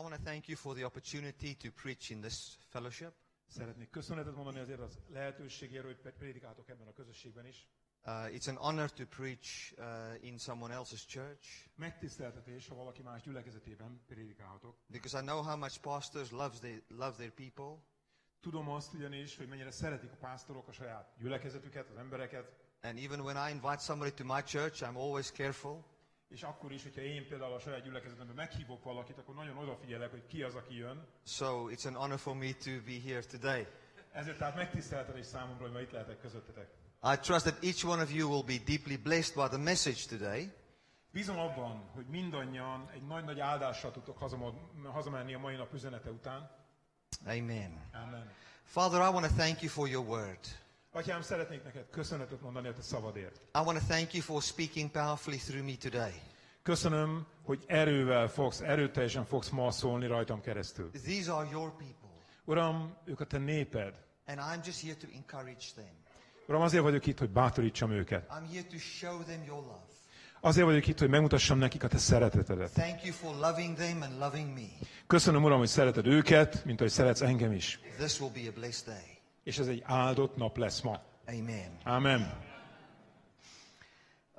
I want to thank you for the opportunity to preach in this fellowship. Szeretnék köszönetet mondani azért az lehetőségért, hogy prédikáltok ebben a közösségben is. Uh, it's an honor to preach uh, in someone else's church Megtiszteltetés, ha valaki más gyülekezetében prédikálhatok. because I know how much pastors loves their, love their people. Tudom azt ugyanis, hogy mennyire szeretik a pásztorok a saját gyülekezetüket, az embereket, And even when I invite somebody to my church, I'm always careful és akkor is, hogyha én például a saját gyülekezetemben meghívok valakit, akkor nagyon odafigyelek, hogy ki az, aki jön. So it's an honor for me to be here today. Ezért tehát megtiszteltetés számomra, hogy ma itt lehetek közöttetek. I trust that each one of you will be deeply blessed by the message today. Bízom abban, hogy mindannyian egy nagy-nagy áldással tudtok hazamenni a mai nap üzenete után. Amen. Amen. Father, I want to thank you for your word. Atyám, szeretnék neked köszönetet mondani a te szavadért. I want to thank you for speaking powerfully through me today. Köszönöm, hogy erővel fogsz, erőteljesen fogsz ma szólni rajtam keresztül. These are your people, Uram, ők a te néped. and I'm just here to encourage them. Uram, azért vagyok itt, hogy bátorítsam őket. I'm here to show them your love. Azért vagyok itt, hogy megmutassam nekik a te szeretetedet. Thank you for loving them and loving me. Köszönöm, Uram, hogy szereted őket, mint ahogy szeretsz engem is. This will be a blessed day. És ez egy áldott nap lesz ma. Amen. Amen.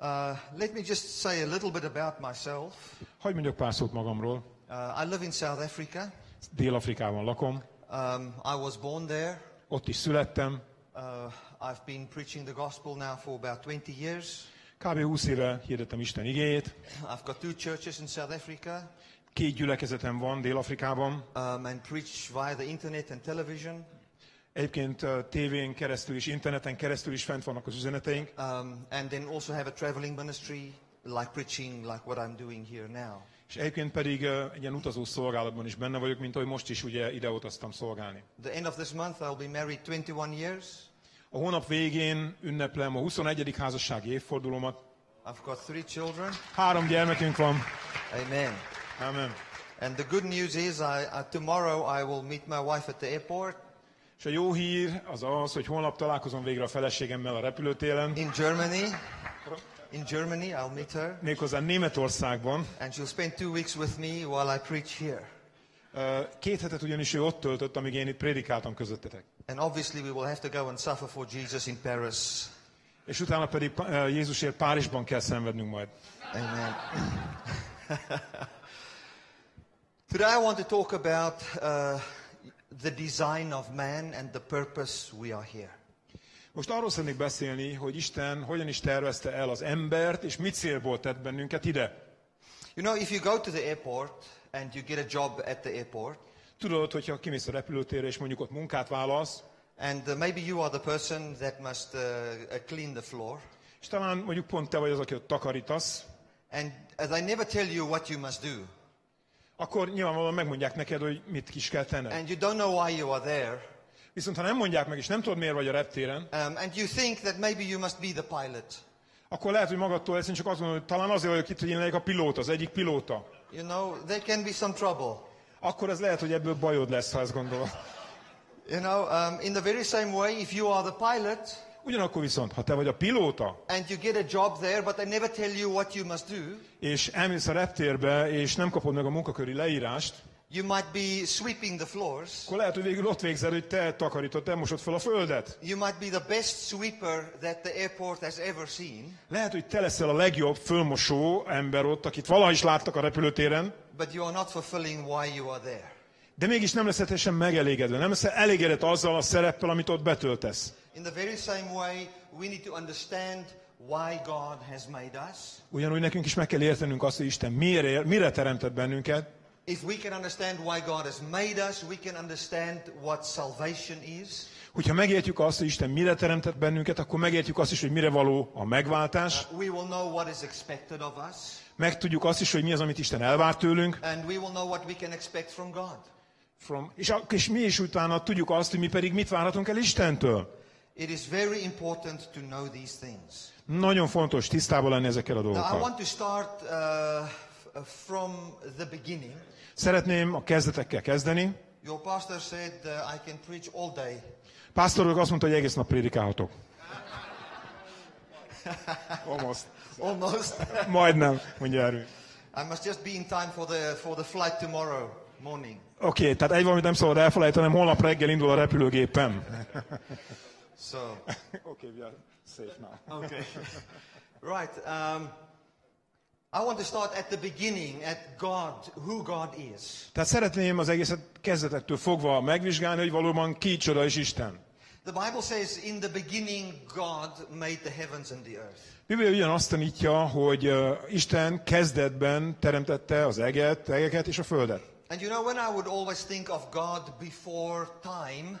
Uh, let me just say a little bit about myself. Hagyj mondjak pár szót magamról. Uh, I live in South Africa. Dél-Afrikában lakom. Um, I was born there. Ott is születtem. Uh, I've been preaching the gospel now for about 20 years. Kb. 20 éve hirdettem Isten igéjét. I've got two churches in South Africa Két gyülekezetem van Dél-Afrikában. um, and preach via the internet and television. Egyébként uh, tévén keresztül és interneten keresztül is fent vannak az üzeneteink. Um, and then also have a traveling ministry, like preaching, like what I'm doing here now. És egyébként pedig uh, egy ilyen utazó szolgálatban is benne vagyok, mint ahogy most is ugye ide utaztam szolgálni. The end of this month, I'll be married 21 years. A hónap végén ünneplem a 21. házassági évfordulómat. I've got three children. Három gyermekünk van. Amen. Amen. And the good news is, I, uh, tomorrow I will meet my wife at the airport És a jó hír az az, hogy holnap találkozom végre a feleségemmel a repülőtéren, in Germany. In Germany, I'll meet her, méghozzá Németországban. and she'll spend two weeks with me while I preach here. Két hetet ugyanis ő ott töltött, amíg én itt prédikáltam közöttetek. And obviously, we will have to go and suffer for Jesus in Paris. És utána pedig Jézusért Párizsban kell szenvednünk majd. Amen. Today, I want to talk about uh, the design of man and the purpose we are here. Most arról szeretnék beszélni, hogy Isten hogyan is tervezte el az embert, és mit célból tett bennünket ide. You know, if you go to the airport and you get a job at the airport, Tudod, hogyha kimész a repülőtérre, és mondjuk ott munkát válasz, and uh, maybe you are the person that must uh, uh, clean the floor, és talán mondjuk pont te vagy az, aki ott takarítasz, and uh, they never tell you what you must do, akkor nyilvánvalóan megmondják neked, hogy mit is kell tenned. and you don't know why you are there, Viszont ha nem mondják meg, és nem tudod, miért vagy a reptéren, um, and you think that maybe you must be the pilot. akkor lehet, hogy magadtól egyszerűen csak azt mondod, hogy talán azért vagyok itt, hogy én legyek a pilóta, az egyik pilóta. You know, there can be some trouble. Akkor ez lehet, hogy ebből bajod lesz, ha ezt gondolod. You know, um, in the very same way, if you are the pilot Ugyanakkor viszont, ha te vagy a pilóta, and you get a job there, but they never tell you what you must do, és elmész a reptérbe, és nem kapod meg a munkaköri leírást, you might be sweeping the floors. akkor lehet, hogy végül ott végzel, hogy te takarítod, te mosod fel a földet. You might be the best sweeper that the airport has ever seen, Lehet, hogy te leszel a legjobb fölmosó ember ott, akit valaha is láttak a repülőtéren, but you are not fulfilling why you are there. De mégis nem leszel teljesen megelégedve, nem leszel elégedett azzal a szereppel, amit ott betöltesz. In the very same way, we need to understand why God has made us. Ugyanúgy nekünk is meg kell értenünk azt, hogy Isten mire, mire teremtett bennünket. If we can understand why God has made us, we can understand what salvation is. Hogyha megértjük azt, hogy Isten mire teremtett bennünket, akkor megértjük azt is, hogy mire való a megváltás. We will know what is expected of us, Megtudjuk azt is, hogy mi az, amit Isten elvár tőlünk. and we will know what we can expect from God. From, és, a- és mi is utána tudjuk azt, hogy mi pedig mit várhatunk el Istentől. It is very important to know these things. Nagyon fontos tisztában lenni ezekkel a Now, I dolgokkal. want to start uh, f- from the beginning. Szeretném a kezdetekkel kezdeni. Your pastor said uh, I can preach all day. Pásztor úr azt mondta, hogy egész nap prédikálhatok. Almost. Almost. Majdnem, mondja erő. I must just be in time for the, for the flight tomorrow. Morning. Oké, okay, tehát egy valamit nem szabad elfelejtenem, holnap reggel indul a repülőgépem. So, okay, we are safe now. okay. right. Um, I want to start at the beginning, at God, who God is. Tehát szeretném az egészet kezdetektől fogva megvizsgálni, hogy valóban ki csoda is Isten. The Bible says, in the beginning, God made the heavens and the earth. Biblia ugyanazt tanítja, hogy Isten kezdetben teremtette az eget, egeket és a földet. And you know, when I would always think of God before time,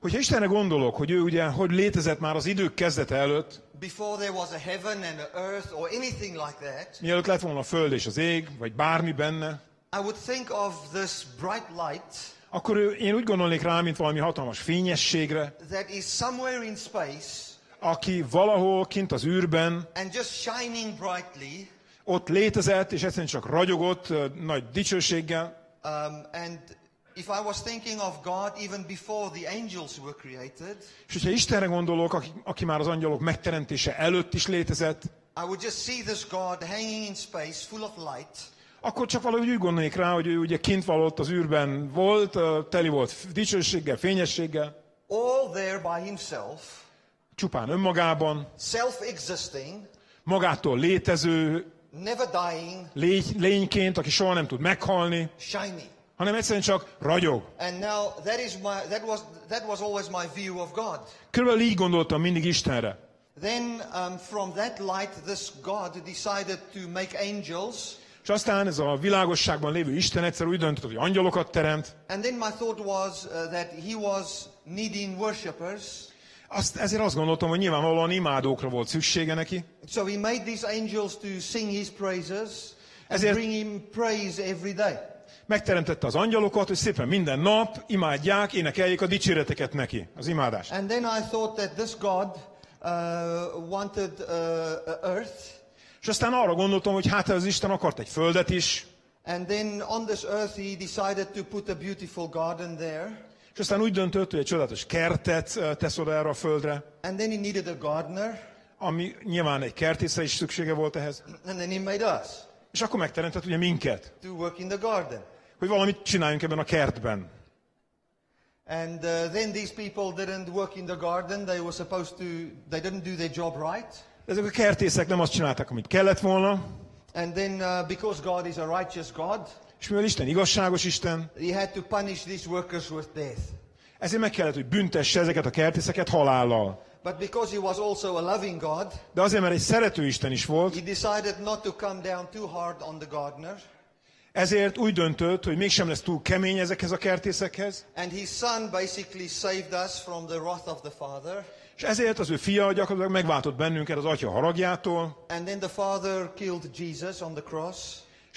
Hogyha Istenre gondolok, hogy ő ugye, hogy létezett már az idők kezdete előtt, before there was a heaven and an earth or anything like that, mielőtt lett volna a föld és az ég, vagy bármi benne, I would think of this bright light akkor ő, én úgy gondolnék rá, mint valami hatalmas fényességre, that is somewhere in space aki valahol kint az űrben and just shining brightly. ott létezett, és egyszerűen csak ragyogott nagy dicsőséggel. Um, and if I was thinking of God even before the angels were created, És hogyha Istenre gondolok, aki, aki már az angyalok megteremtése előtt is létezett, I would just see this God hanging in space full of light. akkor csak valahogy úgy gondolnék rá, hogy ő ugye kint valott az űrben volt, teli volt dicsőséggel, fényességgel, all there by himself, csupán önmagában, self-existing, magától létező never dying, lény, lényként, aki soha nem tud meghalni, shiny. hanem egyszerűen csak ragyog. And now that is my that was that was always my view of God. Körülbelül így gondoltam mindig Istenre. Then um, from that light, this God decided to make angels. És aztán ez a világosságban lévő Isten egyszer úgy döntött, hogy angyalokat teremt. And then my thought was uh, that he was needing worshippers. Azt, ezért azt gondoltam, hogy nyilvánvalóan imádókra volt szüksége neki. So he made these angels to sing his praises Ezért- bring him praise every day. Megteremtette az angyalokat, hogy szépen minden nap imádják, énekeljék a dicséreteket neki, az imádást. And then I thought that this God uh, wanted uh, earth, És aztán arra gondoltam, hogy hát az Isten akart egy földet is, and then on this earth he decided to put a beautiful garden there, és aztán úgy döntött, hogy egy csodálatos kertet tesz oda erre a földre, and then he needed a gardener, ami nyilván egy kertészre is szüksége volt ehhez. and then he made us És akkor megteremtett ugye minket, to work in the garden. hogy valamit csináljunk ebben a kertben. And uh, then these people didn't work in the garden. They were supposed to, they didn't do their job right. Ezek a kertészek nem azt csinálták, amit kellett volna, And then uh, because God is a righteous God, és mivel Isten igazságos Isten, he had to punish these workers with death. ezért meg kellett, hogy büntesse ezeket a kertészeket halállal. But because he was also a loving God, De azért, mert egy szerető Isten is volt, he decided not to come down too hard on the gardener. ezért úgy döntött, hogy mégsem lesz túl kemény ezekhez a kertészekhez, And his son basically saved us from the wrath of the father. és ezért az ő fia gyakorlatilag megváltott bennünket az atya haragjától, And then the father killed Jesus on the cross.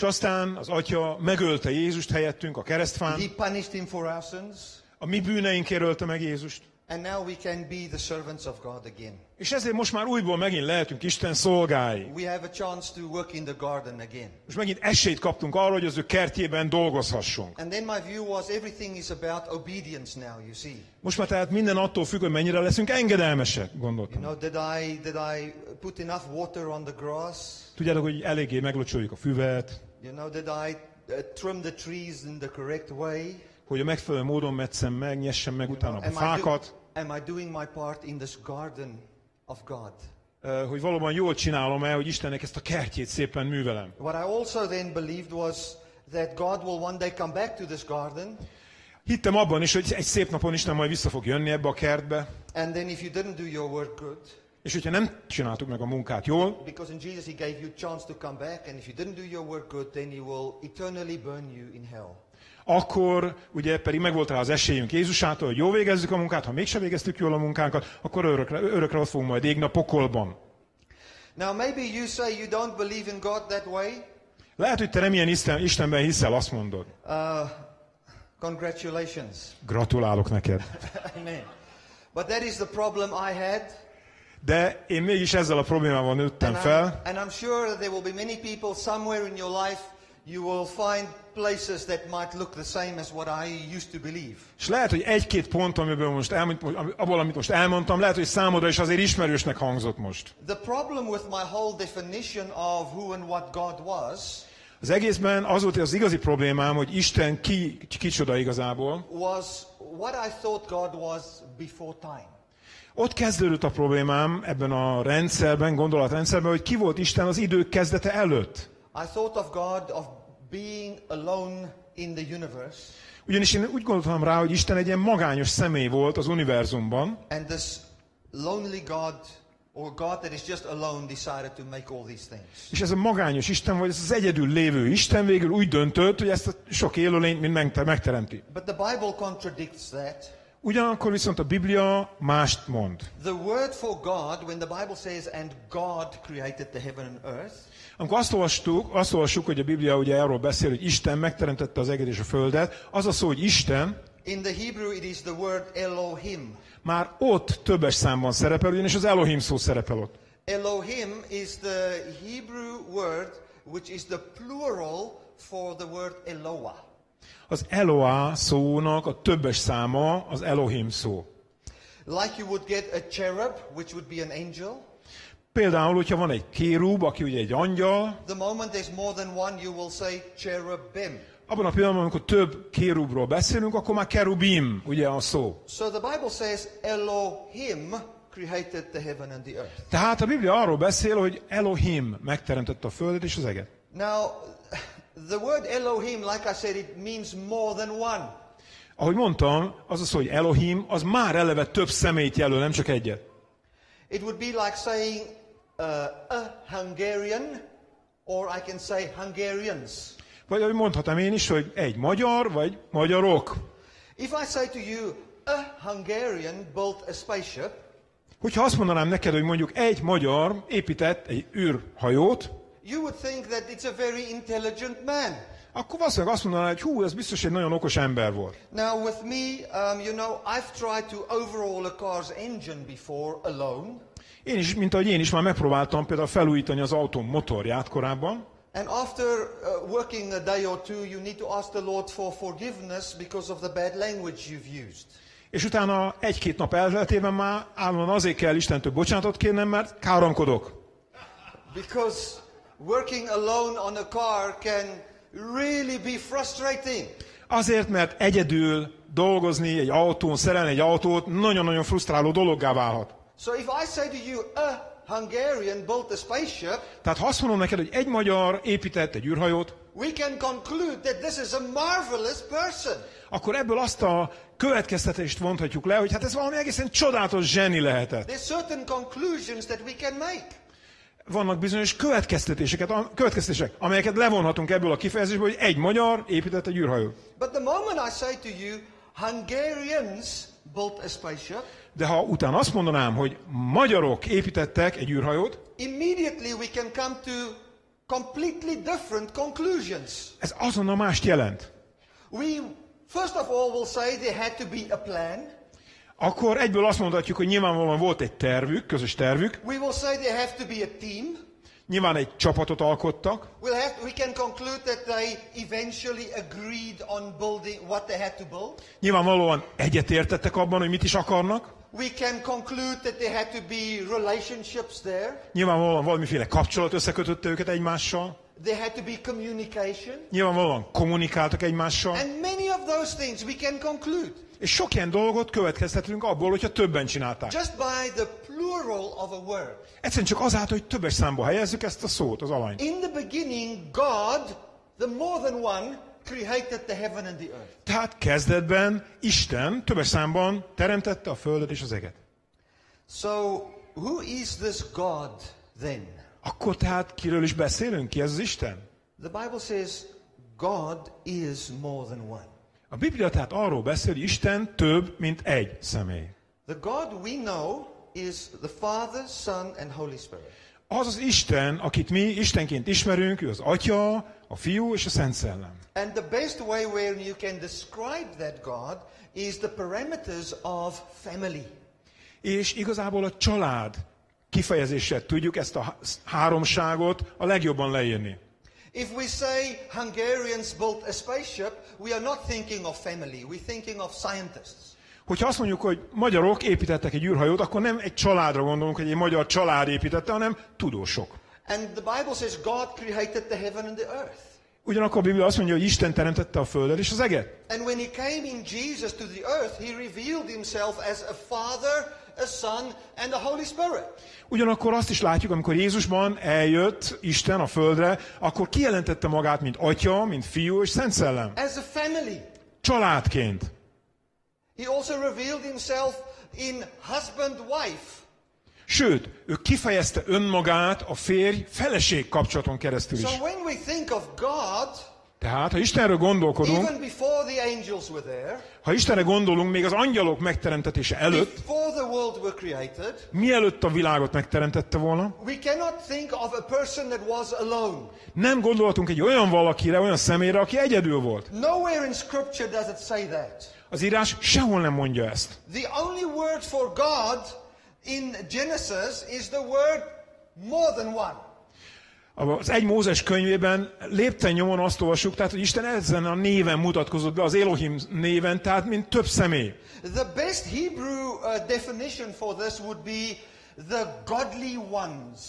És aztán az atya megölte Jézust helyettünk a keresztfán, He punished him for our sins. a mi bűneinkért ölte meg Jézust. And now we can be the servants of God again. És ezért most már újból megint lehetünk Isten szolgái. We have a chance to work in the garden again. Most megint esélyt kaptunk arra, hogy az ő kertjében dolgozhassunk. And then my view was everything is about obedience now, you see. Most már tehát minden attól függ, hogy mennyire leszünk engedelmesek, You gondoltam. know, did I, did I put enough water on the grass? Tudjátok, hogy eléggé meglocsoljuk a füvet, You know, did I uh, trim the trees in the correct way? hogy a megfelelő módon metszem meg, nyessem meg utána a Am I, do- fákat, am I doing my part in this garden of God? ö, hogy valóban jól csinálom-e, hogy Istennek ezt a kertjét szépen művelem. What I also then believed was that God will one day come back to this garden, Hittem abban is, hogy egy szép napon Isten majd vissza fog jönni ebbe a kertbe, and then if you didn't do your work good, és hogyha nem csináltuk meg a munkát jól, because in Jesus He gave you chance to come back, and if you didn't do your work good, then He will eternally burn you in hell. akkor ugye pedig megvolt rá az esélyünk Jézusától, hogy jól végezzük a munkát, ha mégsem végeztük jól a munkánkat, akkor örökre, örökre ott fogunk majd égni a pokolban. Now, maybe you say you don't believe in God that way. Lehet, hogy te nem ilyen Isten, Istenben hiszel, azt mondod. Uh, congratulations. Gratulálok neked. Amen. But that is the problem I had. De én mégis ezzel a problémával nőttem fel, and I'm sure that there will be many people somewhere in your life you will find places that might look the same as what I used to believe. és lehet, hogy egy-két pont, amiből most elmond, abból, amit most elmondtam, lehet, hogy számodra is azért ismerősnek hangzott most. The problem with my whole definition of who and what God was Az egészben az volt az igazi problémám, hogy Isten ki, kicsoda igazából. was what I thought God was before time. Ott kezdődött a problémám ebben a rendszerben, gondolatrendszerben, hogy ki volt Isten az idők kezdete előtt. I thought of God of being alone in the universe, Ugyanis én úgy gondoltam rá, hogy Isten egy ilyen magányos személy volt az univerzumban, and this lonely God or God that is just alone decided to make all these things. és ez a magányos Isten, vagy ez az egyedül lévő Isten végül úgy döntött, hogy ezt a sok élőlényt mind megte- megteremti. But the Bible contradicts that. Ugyanakkor viszont a Biblia mást mond. The word for God, when the Bible says, and God created the heaven and earth, Amikor azt olvastuk, azt olvassuk, hogy a Biblia ugye arról beszél, hogy Isten megteremtette az eget és a földet, az a szó, hogy Isten, in the Hebrew it is the word Elohim. már ott többes számban szerepel, ugyanis az Elohim szó szerepel ott. Elohim is the Hebrew word which is the plural for the word Eloah. Az Eloá szónak a többes száma az Elohim szó. Like you would get a cherub, which would be an angel. Például, hogyha van egy kérub, aki ugye egy angyal, The moment there's more than one, you will say cherubim. abban a pillanatban, amikor több kérubról beszélünk, akkor már kerubim, ugye a szó. So the Bible says Elohim created the heaven and the earth. Tehát a Biblia arról beszél, hogy Elohim megteremtette a földet és az eget. Now, the word Elohim, like I said, it means more than one. Ahogy mondtam, az a szó, hogy Elohim, az már eleve több személyt jelöl, nem csak egyet. It would be like saying uh, a Hungarian, or I can say Hungarians. Vagy ahogy mondhatom én is, hogy egy magyar, vagy magyarok. If I say to you, a Hungarian built a spaceship, Hogyha azt mondanám neked, hogy mondjuk egy magyar épített egy űrhajót, you would think that it's a very intelligent man. akkor valószínűleg azt mondaná, hogy hú, ez biztos egy nagyon okos ember volt. Now, with me, um, you know, I've tried to overhaul a car's engine before alone. Én is, mint ahogy én is már megpróbáltam például felújítani az autóm motorját korábban, And after uh, working a day or two, you need to ask the Lord for forgiveness because of the bad language you've used. és utána egy-két nap elteltében már állandóan azért kell Istentől bocsánatot kérnem, mert káromkodok. Because working alone on a car can really be frustrating. Azért, mert egyedül dolgozni egy autón, szerelni egy autót nagyon-nagyon frusztráló dologgá válhat. So if I say to you, a Hungarian built a spaceship, Tehát ha azt mondom neked, hogy egy magyar épített egy űrhajót, we can conclude that this is a marvelous person. akkor ebből azt a következtetést vonhatjuk le, hogy hát ez valami egészen csodálatos zseni lehetett. There's certain conclusions that we can make. Vannak bizonyos következtetéseket, következtetések, amelyeket levonhatunk ebből a kifejezésből, hogy egy magyar épített egy űrhajót. But the moment I say to you, Hungarians built a spaceship, De ha utána azt mondanám, hogy magyarok építettek egy űrhajót, immediately we can come to completely different conclusions. ez azonnal mást jelent. We, first of all, will say there had to be a plan. Akkor egyből azt mondhatjuk, hogy nyilvánvalóan volt egy tervük, közös tervük, We will say there have to be a team. nyilván egy csapatot alkottak, We'll have, we can conclude that they eventually agreed on building what they had to build. nyilvánvalóan egyetértettek abban, hogy mit is akarnak, We can conclude that there had to be relationships there. nyilvánvalóan valamiféle kapcsolat összekötötte őket egymással, There had to be communication. nyilvánvalóan kommunikáltak egymással, And many of those things we can conclude és sok ilyen dolgot következtetünk abból, hogyha többen csinálták. just by the plural of a word. Egyszerűen csak azáltal, hogy többes számba helyezzük ezt a szót, az alanyt. In the beginning, God, the more than one, created the heaven and the earth. Tehát kezdetben Isten többes számban teremtette a földet és az eget. So, who is this God then? Akkor tehát kiről is beszélünk? Ki ez az Isten? The Bible says God is more than one. A Biblia tehát arról beszél, hogy Isten több, mint egy személy. The God we know is the Father, Son, and Holy Spirit. Az az Isten, akit mi Istenként ismerünk, ő az Atya, a Fiú és a Szent Szellem. And the best way where you can describe that God is the parameters of family. És igazából a család kifejezéssel tudjuk ezt a há- háromságot a legjobban leírni. If we say Hungarians built a spaceship, we are not thinking of family, we're thinking of scientists. Hogyha azt mondjuk, hogy magyarok építettek egy űrhajót, akkor nem egy családra gondolunk, hogy egy magyar család építette, hanem tudósok. And the Bible says God created the heaven and the earth. Ugyanakkor a Biblia azt mondja, hogy Isten teremtette a földet és az eget. And when he came in Jesus to the earth, he revealed himself as a Father, a Son, and a Holy Spirit. Ugyanakkor azt is látjuk, amikor Jézusban eljött Isten a földre, akkor kijelentette magát, mint atya, mint fiú és szent szellem. As a family. Családként. He also revealed himself in husband-wife. Sőt, ő kifejezte önmagát a férj-feleség kapcsolaton keresztül is. So when we think of God, Tehát, ha Istenről gondolkodunk, ha Istenre gondolunk még az angyalok megteremtetése előtt, mielőtt a világot megteremtette volna, nem gondolhatunk egy olyan valakire, olyan személyre, aki egyedül volt. Az írás sehol nem mondja ezt. The only word for God in Genesis is the word more than one. Az egy Mózes könyvében lépten nyomon azt olvassuk, tehát, hogy Isten ezen a néven mutatkozott be, az Elohim néven, tehát mint több személy. The best Hebrew uh, definition for this would be the godly ones.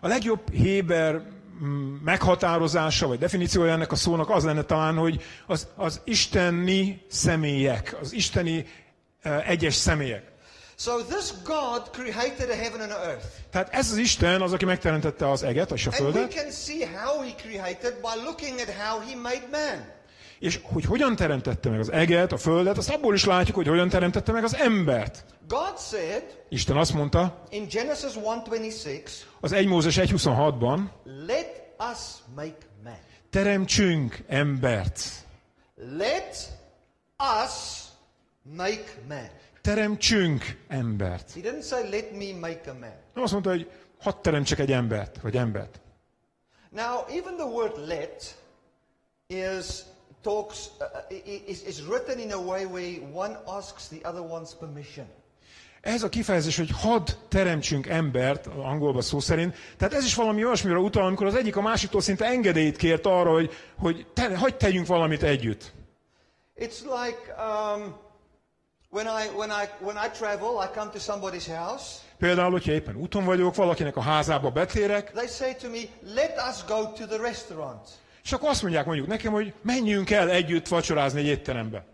A legjobb Héber mm, meghatározása, vagy definíciója ennek a szónak az lenne talán, hogy az, az isteni személyek, az isteni uh, egyes személyek. So this God created a heaven and an earth. Tehát ez az Isten az, aki megteremtette az eget és a And we földet, can see how he created by looking at how he made man. és hogy hogyan teremtette meg az eget, a földet, azt abból is látjuk, hogy hogyan teremtette meg az embert. God said Isten azt mondta, in Genesis 1:26, az 1 Mózes 1.26-ban, "Let us make man." teremtsünk embert. Let us make man. Teremtsünk embert. He didn't say let me make a man. Nem azt mondta, hogy hadd teremtsek egy embert, vagy embert. Now, even the word let is talks uh, is, is written in a way where one asks the other one's permission. Ez a kifejezés, hogy hadd teremtsünk embert, angolban szó szerint, tehát ez is valami olyasmire utal, amikor az egyik a másiktól szinte engedélyt kért arra, hogy, hogy te, hagyd tegyünk valamit együtt. It's like um, when, I, when, I, when I travel, I come to somebody's house. Például, hogyha éppen úton vagyok, valakinek a házába betérek, They say to me, let us go to the restaurant. és akkor azt mondják mondjuk nekem, hogy menjünk el együtt vacsorázni egy étterembe.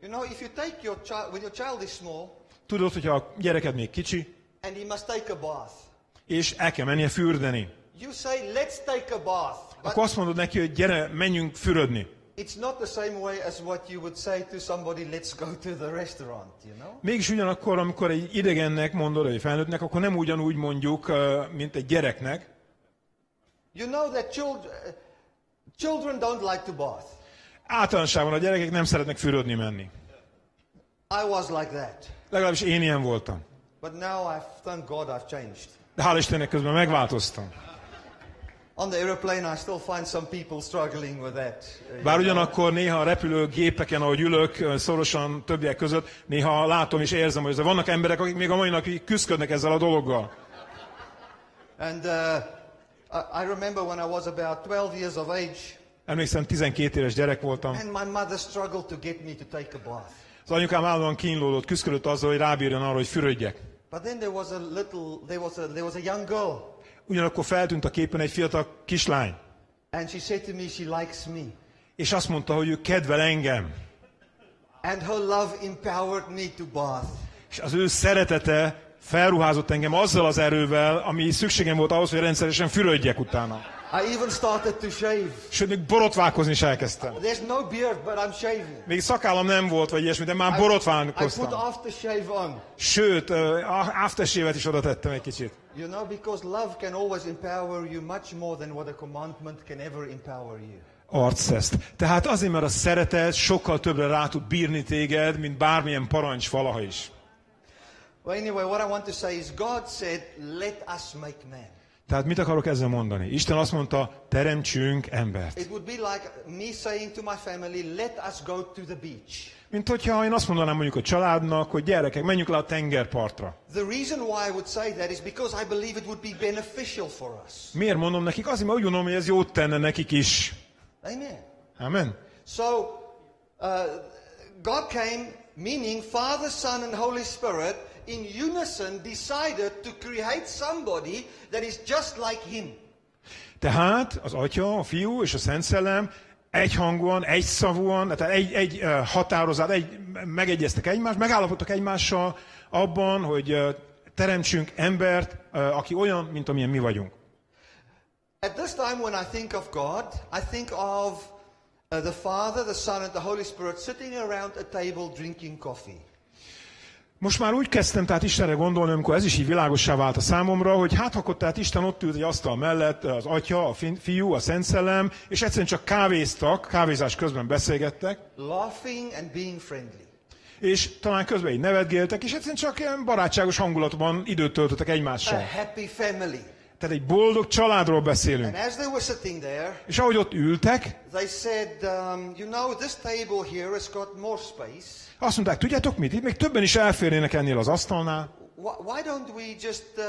You know, if you take your child, when your child is small Tudod, hogyha a gyereked még kicsi, and he must take a bath, és el kell mennie fürdeni, you say, let's take a bath. Akkor azt mondod neki, hogy gyere, menjünk fürödni. It's not the same way as what you would say to somebody, let's go to the restaurant, you know? Mégis ugyanakkor, amikor egy idegennek mondod, egy felnőttnek, akkor nem ugyanúgy mondjuk, mint egy gyereknek. You know that children, children don't like to bath. Általánosságban a gyerekek nem szeretnek fürödni menni. I was like that. Legalábbis én ilyen voltam. But now I've, thank God I've changed. De hál' Istennek közben megváltoztam. On the aeroplane, I still find some people struggling with that. Bár ugyanakkor néha a repülőgépeken, ahogy ülök, szorosan többiek között, néha látom és érzem, hogy vannak emberek, akik még a mai napig küzdködnek ezzel a dologgal. And uh, I remember when I was about 12 years of age, Emlékszem, 12 éves gyerek voltam. and my mother struggled to get me to take a bath. Az anyukám állandóan kínlódott, küzdködött azzal, hogy rábírjon arra, hogy fürödjek. But then there was a little, there was a, there was a young girl, Ugyanakkor feltűnt a képen egy fiatal kislány, and she said to me she likes me. és azt mondta, hogy ő kedvel engem. And her love empowered me to bath. És az ő szeretete felruházott engem azzal az erővel, ami szükségem volt ahhoz, hogy rendszeresen fürödjek utána. I even started to shave. Sőt, még borotválkozni is elkezdtem. There's no beard, but I'm shaving. Még szakállam nem volt, vagy ilyesmi, de már I, I put borotválkoztam. aftershave on. Sőt, uh, aftershave-et is oda tettem egy kicsit. You know, because love can always empower you much more than what a commandment can ever empower you. Arceszt. Tehát azért, mert a szeretet sokkal többre rá tud bírni téged, mint bármilyen parancs valaha is. Well, anyway, what I want to say is God said, let us make man. Tehát mit akarok ezzel mondani? Isten azt mondta, teremtsünk embert. It would be like me saying to my family, let us go to the beach. Mint hogyha én azt mondanám mondjuk a családnak, hogy gyerekek, menjünk le a tengerpartra. The reason why I would say that is because I believe it would be beneficial for us. Miért mondom nekik? Azért, mert úgy gondolom, hogy ez jót tenne nekik is. Amen. Amen. So, uh, God came, meaning Father, Son, and Holy Spirit, in unison decided to create somebody that is just like Him. Tehát az Atya, a Fiú és a Szent Szellem egyhangúan, egyszavúan, tehát egy, egy határozat, egy, megegyeztek egymást, megállapodtak egymással abban, hogy teremtsünk embert, aki olyan, mint amilyen mi vagyunk. At this time, when I think of God, I think of uh, the Father, the Son, and the Holy Spirit sitting around a table drinking coffee. Most már úgy kezdtem tehát Istenre gondolni, amikor ez is így világossá vált a számomra, hogy hát akkor tehát Isten ott ült egy asztal mellett, az Atya, a fi- Fiú, a Szent Szellem, és egyszerűen csak kávéztak, kávézás közben beszélgettek, laughing and being friendly. és talán közben így nevetgéltek, és egyszerűen csak ilyen barátságos hangulatban időt töltöttek A egymással. happy family. Tehát egy boldog családról beszélünk. And as they were sitting there, És ahogy ott ültek, they said, um, You know, this table here has got more space. Azt mondták, tudjátok mit, itt még többen is elférnének ennél az asztalnál. Wh- Why don't we just uh,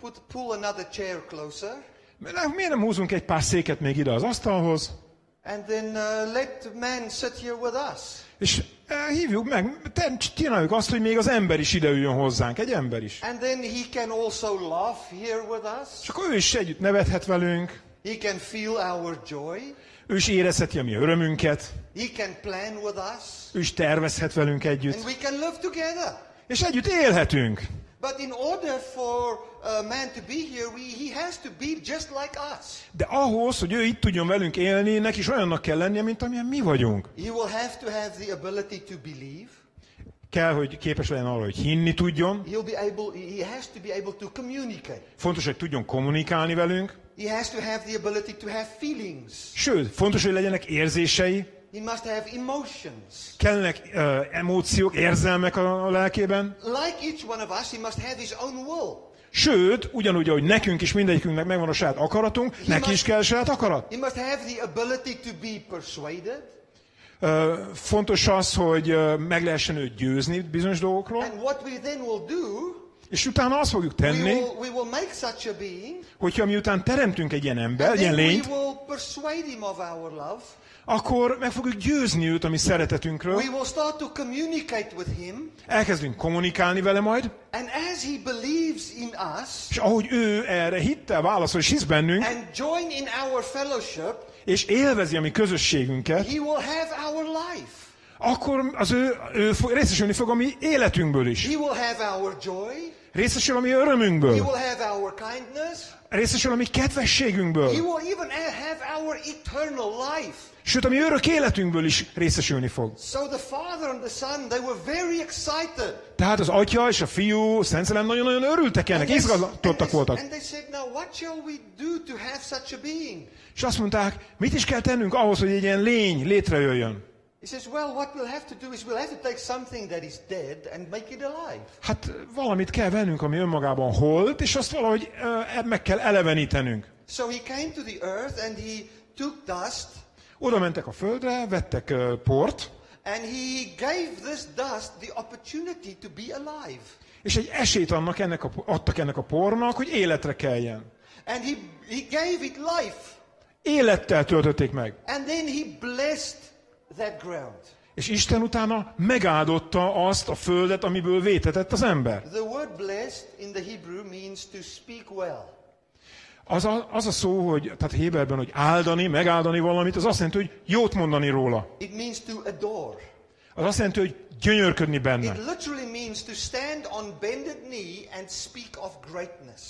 put, pull another chair closer Miért nem húzunk egy pár széket még ide az asztalhoz, and then uh, let man sit here with us? és eh, hívjuk meg, csináljuk azt, hogy még az ember is ide üljön hozzánk, egy ember is. And then he can also laugh here with us. És akkor ő is együtt nevethet velünk, He can feel our joy. ő is érezheti a mi örömünket, He can plan with us. Ő is tervezhet velünk And együtt, we can live together. és együtt élhetünk. But in order for a man to be here, we, he has to be just like us. De ahhoz, hogy ő itt tudjon velünk élni, neki is olyannak kell lennie, mint amilyen mi vagyunk. He will have to have the ability to believe. Kell, hogy képes legyen arra, hogy hinni tudjon. He'll be able, he has to be able to communicate. Fontos, hogy tudjon kommunikálni velünk. He has to have the ability to have feelings. Sőt, fontos, hogy legyenek érzései, He must have emotions. kellenek uh, emóciók, érzelmek a, a lelkében. Like each one of us, he must have his own will. Sőt, ugyanúgy, ahogy nekünk is mindegyikünknek megvan a saját akaratunk, neki is kell saját akarat. He must have the ability to be persuaded. Uh, fontos az, hogy uh, meg lehessen őt győzni bizonyos dolgokról, And what we then will do, és utána azt fogjuk we tenni, will, we will make such a being, hogyha miután teremtünk egy ilyen ember, egy ilyen then we lényt, akkor meg fogjuk győzni őt a mi szeretetünkről, We will start to communicate with him. elkezdünk kommunikálni vele majd, And as he believes in us és ahogy ő erre hittel válaszol és hisz bennünk, and join in our fellowship, és élvezi a mi közösségünket, he will have our life. akkor az ő, ő fog, részesülni fog a mi életünkből is. He will have our joy. Részesül a mi He örömünkből. will have our kindness. Részesül a mi He kedvességünkből. will even have our eternal life. Sőt, a mi örök életünkből is részesülni fog. So the Father and the Son, they were very excited. Tehát az Atya és a Fiú, Szent Szellem nagyon-nagyon örültek ennek, izgatottak voltak. And they said, now what shall we do to have such a being? És azt mondták, mit is kell tennünk ahhoz, hogy egy ilyen lény létrejöjjön? Hát valamit kell vennünk, ami önmagában holt, és azt valahogy uh, meg kell elevenítenünk. So he came to the earth and he took dust Oda mentek a földre, vettek port, and he gave this dust the opportunity to be alive. és egy esélyt annak, ennek a, adtak ennek a pornak, hogy életre keljen. And he, he gave it life. Élettel töltötték meg. And then he blessed that ground. És Isten utána megáldotta azt a földet, amiből vétetett az ember. The word blessed in the Hebrew means to speak well. Az a, az a szó, hogy, tehát Héberben, hogy áldani, megáldani valamit, az azt jelenti, hogy jót mondani róla. It means to adore. Az azt jelenti, hogy gyönyörködni benne. It literally means to stand on bended knee and speak of greatness.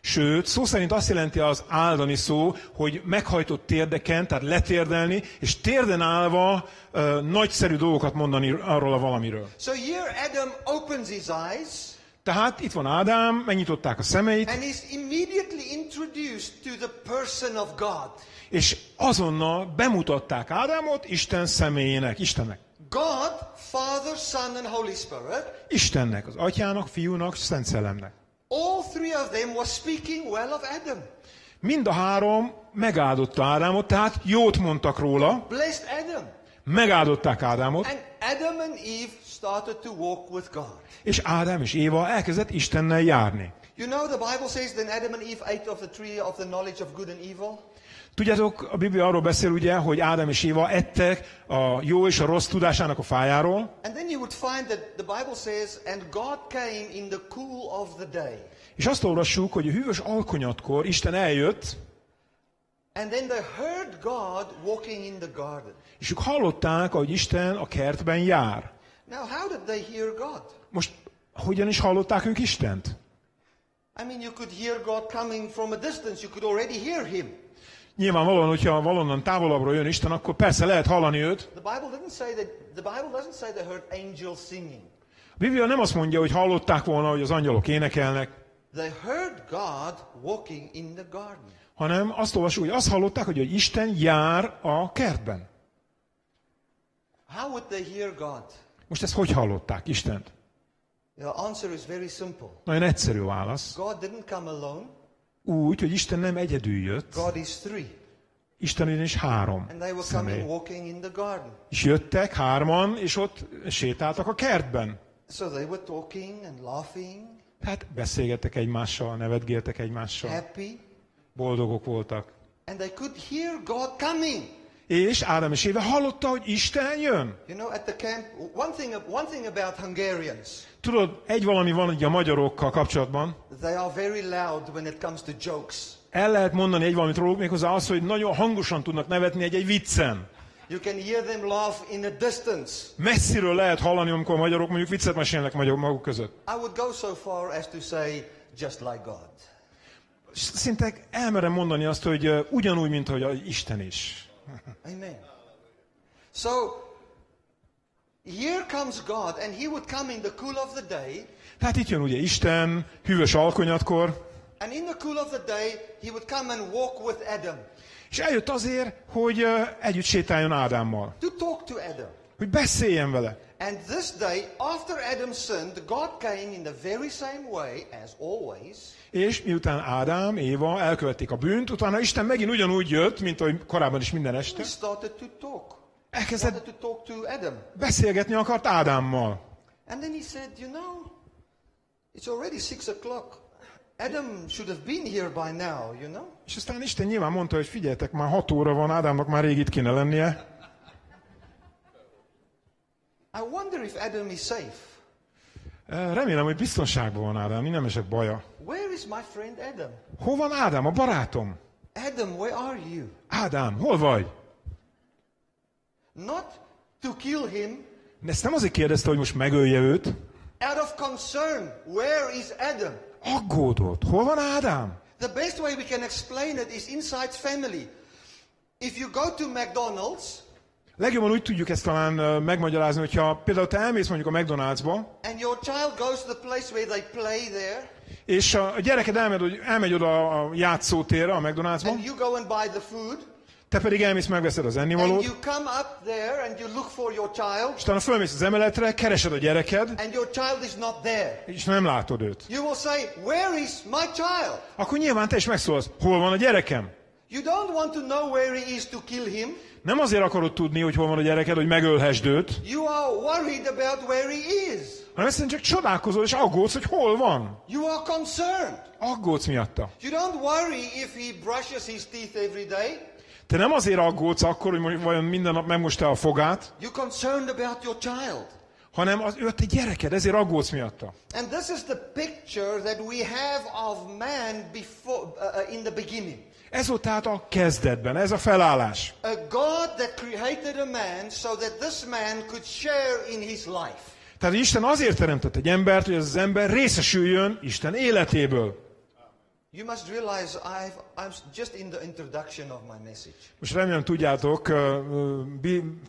Sőt, szó szerint azt jelenti az áldani szó, hogy meghajtott térdeken, tehát letérdelni, és térden állva ö, nagyszerű dolgokat mondani arról a valamiről. So here Adam opens his eyes Tehát itt van Ádám, megnyitották a szemeit, and is immediately introduced to the person of God. és azonnal bemutatták Ádámot Isten személyének, Istennek. God, Father, Son, and Holy Spirit, Istennek, az atyának, fiúnak, Szent Szellemnek. all three of them were speaking well of Adam. Mind a három megáldotta Ádámot, tehát jót mondtak róla, Blessed Adam. megáldották Ádámot, And Adam and Eve started to walk with God. és Ádám és Éva elkezdett Istennel járni. You know, the Bible says then Adam and Eve ate of the tree of the knowledge of good and evil. Tudjátok, a Biblia arról beszél ugye, hogy Ádám és Éva ettek a jó és a rossz tudásának a fájáról, And then you would find that the Bible says, and God came in the cool of the day. és azt olvassuk, hogy a hűvös alkonyatkor Isten eljött, And then they heard God walking in the garden. És ők hallották, hogy Isten a kertben jár. Now, how did they hear God? Most hogyan is hallották ők Istent? I mean, you could hear God coming from a distance. You could already hear him. Nyilvánvalóan, hogyha valonnan távolabbról jön Isten, akkor persze lehet hallani őt. The Bible didn't say that. The Bible doesn't say they heard angels singing. A Biblia nem azt mondja, hogy hallották volna, hogy az angyalok énekelnek, They heard God walking in the garden. hanem azt olvasjuk, hogy azt hallották, hogy, hogy Isten jár a kertben. How would they hear God? Most ezt hogy hallották Istent? The answer is very simple. Nagyon egyszerű válasz. God didn't come alone. Úgy, hogy Isten nem egyedül jött, God is three. Isten ugyanis három And they were személy. coming walking in the garden. És jöttek hárman, és ott sétáltak a kertben. So they were talking and laughing, Hát beszélgettek egymással, nevetgéltek egymással, happy, boldogok voltak. and they could hear God coming. És Ádám és Éve hallotta, hogy Isten jön. You know, at the camp, one thing, one thing about Hungarians, Tudod, egy valami van ugye a magyarokkal kapcsolatban. they are very loud when it comes to jokes. El lehet mondani egy valamit róluk, méghozzá az, hogy nagyon hangosan tudnak nevetni egy-egy viccen. You can hear them laugh in a distance. Messziről lehet hallani, amikor a magyarok mondjuk viccet mesélnek maguk között. I would go so far as to say, just like God. Szinte elmerem mondani azt, hogy ugyanúgy, mint hogy a Isten is. So, here comes God, and He would come in the cool of the day, Tehát itt jön ugye Isten, hűvös alkonyatkor, and in the cool of the day, He would come and walk with Adam és eljött azért, hogy ö, együtt sétáljon Ádámmal. to talk to Adam. Hogy beszéljen vele. And this day, after Adam sinned, God came in the very same way as always, És miután Ádám, Éva elkövették a bűnt, utána Isten megint ugyanúgy jött, mint ahogy korábban is minden este. He started to talk. Elkezdett to talk to Adam. beszélgetni akart Ádámmal. And then he said, You know, it's already six o'clock. Adam should have been here by now, you know? És aztán Isten nyilván mondta, hogy figyeljetek, már hat óra van, Ádámnak már rég itt kéne lennie. I wonder if Adam is safe. Remélem, hogy biztonságban van Ádám, nem esett baja. Where is my friend Adam? Hol van Ádám, a barátom? Adam, where are you? Ádám, hol vagy? Not to kill him, Ezt nem azért kérdezte, hogy most megölje őt. out of concern. Where is Adam? Aggódott. Hol van Ádám? The best way we can explain it is inside family. If you go to McDonald's Legjobban úgy tudjuk ezt talán megmagyarázni, hogyha például te elmész mondjuk a McDonald'sba, and your child goes to the place where they play there, és a gyereked elmegy, elmegy oda a játszótérre, a McDonald'sba, and you go and buy the food, te pedig elmész, megveszed az and ennivalót, you come up there and you look for your child, és utána fölmész az emeletre, keresed a gyereked, and your child is not there. és nem látod őt. You will say, Where is my child? Akkor nyilván te is megszólsz, hol van a gyerekem? You don't want to know where he is to kill him. Nem azért akarod tudni, hogy hol van a gyereked, hogy megölhessd őt, You are worried about where he is. hanem egyszerűen csak csodálkozol és aggódsz, hogy hol van. You are concerned. Aggódsz miatta. You don't worry if he brushes his teeth every day. Te nem azért aggódsz akkor, hogy vajon minden nap megmosta a fogát, You're concerned about your child. hanem az, ő a te gyereked, ezért aggódsz miatta. And this is the picture that we have of man before, uh, uh, in the beginning. Ez volt tehát a kezdetben, ez a felállás. A God that created a man so that this man could share in his life. Tehát Isten azért teremtett egy embert, hogy az ember részesüljön Isten életéből. You must realize I've, I'm just in the introduction of my message. Most remélem tudjátok,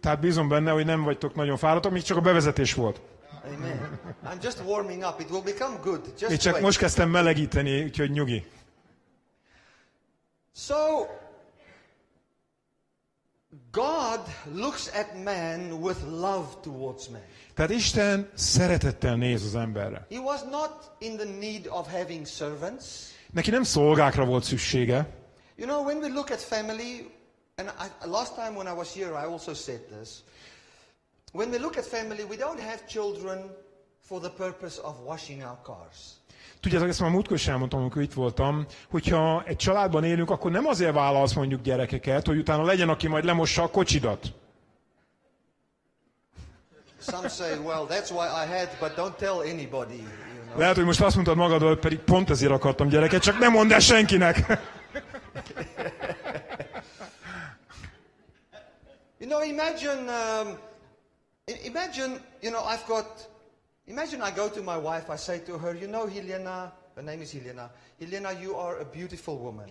tehát bízom benne, hogy nem vagytok nagyon fáradtak, még csak a bevezetés volt. Amen. I'm just warming up. It will become good. Én Just csak wait. most kezdtem melegíteni, úgyhogy nyugi. So, God looks at man with love towards man. Tehát Isten szeretettel néz az emberre. He was not in the need of having servants. Neki nem szolgákra volt szüksége. You know, when we look at family, and I, last time when I was here, I also said this. When we look at family, we don't have children for the purpose of washing our cars. Tudjátok, ezt már múltkor is elmondtam, amikor itt voltam, hogyha egy családban élünk, akkor nem azért válasz mondjuk gyerekeket, hogy utána legyen, aki majd lemossa a kocsidat. Some say, well, that's why I had, but don't tell anybody. Lehet, hogy most azt mondtad magadról, pedig pont ezért akartam gyereket, csak nem mondd el senkinek. You know, imagine, um, imagine, you know, I've got, imagine I go to my wife, I say to her, you know, Helena, her name is Helena, Helena, you are a beautiful woman.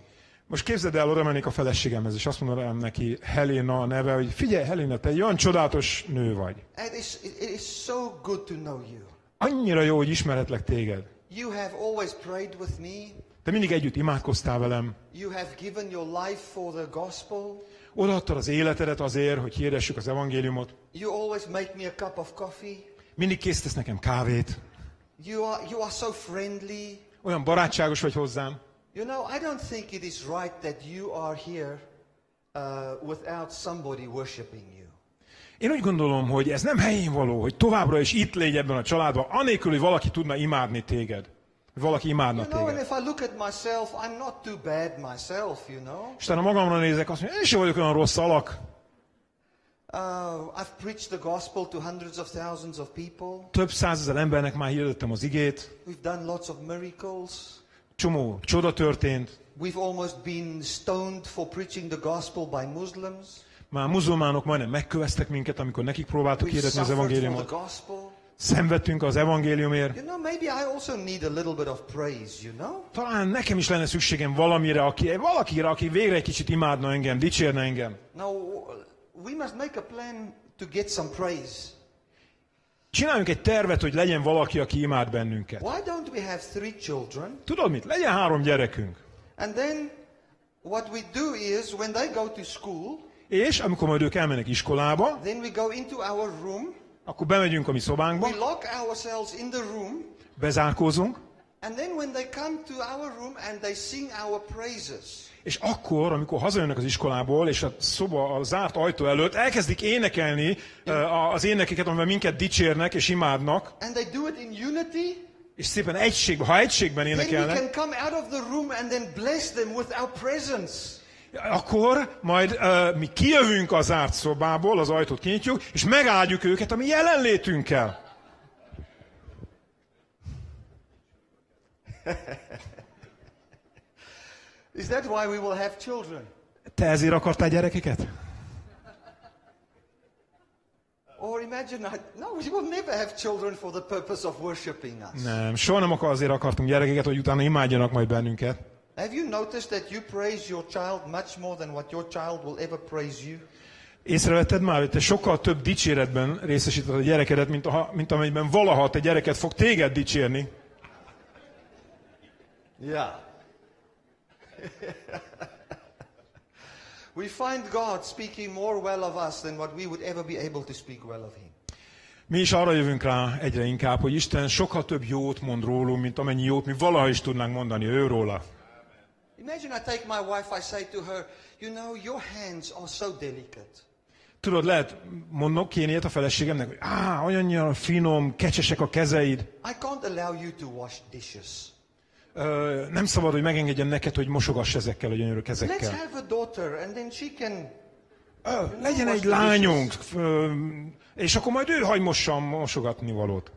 Most képzeld el, oda mennék a feleségemhez, és azt mondanám neki, Helena a neve, hogy figyelj, Helena, te egy olyan csodálatos nő vagy. And it's, it it is so good to know you. Annyira jó, hogy ismeretlek téged. You have always prayed with me. Te mindig együtt imádkoztál velem. You have given your life for the gospel. Odaadtad az életedet azért, hogy hirdessük az evangéliumot. You always make me a cup of coffee. Mindig készítesz nekem kávét. You are, you are so friendly. Olyan barátságos vagy hozzám. You know, I don't think it is right that you are here uh, without somebody worshiping you. Én úgy gondolom, hogy ez nem helyén való, hogy továbbra is itt légy ebben a családban, anélkül, hogy valaki tudna imádni téged. Valaki imádna You know, and téged. if I look at myself, I'm not too bad myself, you know. És utána magamra nézek, azt mondja, én sem vagyok olyan rossz alak. Uh, I've preached the gospel to hundreds of thousands of people. Több százezer embernek már hirdettem az igét. We've done lots of miracles. Csomó csoda történt. We've almost been stoned for preaching the gospel by Muslims. Már muzulmánok majdnem megköveztek minket, amikor nekik próbáltuk hirdetni az evangéliumot. Szenvedtünk az evangéliumért. You know, maybe I also need a little bit of praise, you know? Talán nekem is lenne szükségem valamire, aki, valakire, aki végre egy kicsit imádna engem, dicsérne engem. Now, we must make a plan to get some praise. Csináljunk egy tervet, hogy legyen valaki, aki imád bennünket. Why don't we have three children? Tudod mit? Legyen három gyerekünk. And then what we do is when they go to school, És amikor majd ők elmennek iskolába, then we go into our room, akkor bemegyünk a mi szobánkba, we lock ourselves in the room, bezárkózunk, and then when they come to our room and they sing our praises, és akkor, amikor hazajönnek az iskolából, és a szoba a zárt ajtó előtt elkezdik énekelni uh, az énekeket, amivel minket dicsérnek és imádnak, and they do it in unity, és szépen egységben, ha egységben then we énekelnek, can come out of the room and then bless them with our presence. Akkor majd uh, mi kijövünk a zárt szobából, az ajtót kinyitjuk, és megáldjuk őket a mi jelenlétünkkel. Is that why we will have children? Te ezért akartál gyerekeket? Or imagine, I, no, we will never have children for the purpose of worshiping us. Nem, soha nem akar, azért akartunk gyerekeket, hogy utána imádjanak majd bennünket. Have you noticed that you praise your child much more than what your child will ever praise you? Észrevetted már, hogy te sokkal több dicséretben részesíted a gyerekedet, mint, a, mint amelyben valaha te gyereket fog téged dicsérni. Yeah. we find God speaking more well of us than what we would ever be able to speak well of Him. Mi is arra jövünk rá egyre inkább, hogy Isten sokkal több jót mond rólunk, mint amennyi jót mi valaha is tudnánk mondani ő róla. Imagine I take my wife, I say to her, You know, your hands are so delicate. Tudod, lehet mondok én ilyet a feleségemnek, hogy á, olyannyira finom, kecsesek a kezeid. I can't allow you to wash dishes. Ö, nem szabad, hogy megengedjen neked, hogy mosogass ezekkel a gyönyörű Let's kezekkel. have a daughter and then she can. Ö, legyen egy lányunk, ö, és akkor majd ő hagy mossa a mosogatni valót.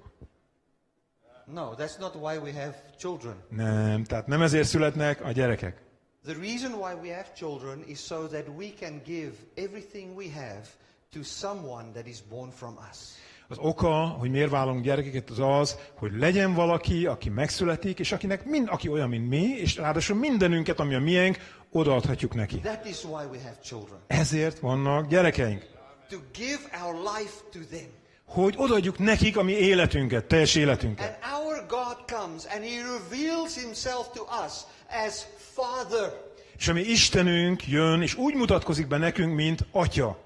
No, that's not why we have children. Nem, tehát nem ezért születnek a gyerekek. The reason why we have children is so that we can give everything we have to someone that is born from us. Az oka, hogy miért vállalunk gyerekeket, az az, hogy legyen valaki, aki megszületik, és akinek mind, aki olyan, mint mi, és ráadásul mindenünket, ami a miénk, odaadhatjuk neki. That is why we have children. Ezért vannak gyerekeink. To give our life to them. Hogy odaadjuk nekik a mi életünket, teljes életünket. And our God comes and He reveals Himself to us as Father. És ami Istenünk jön, és úgy mutatkozik be nekünk, mint Atya.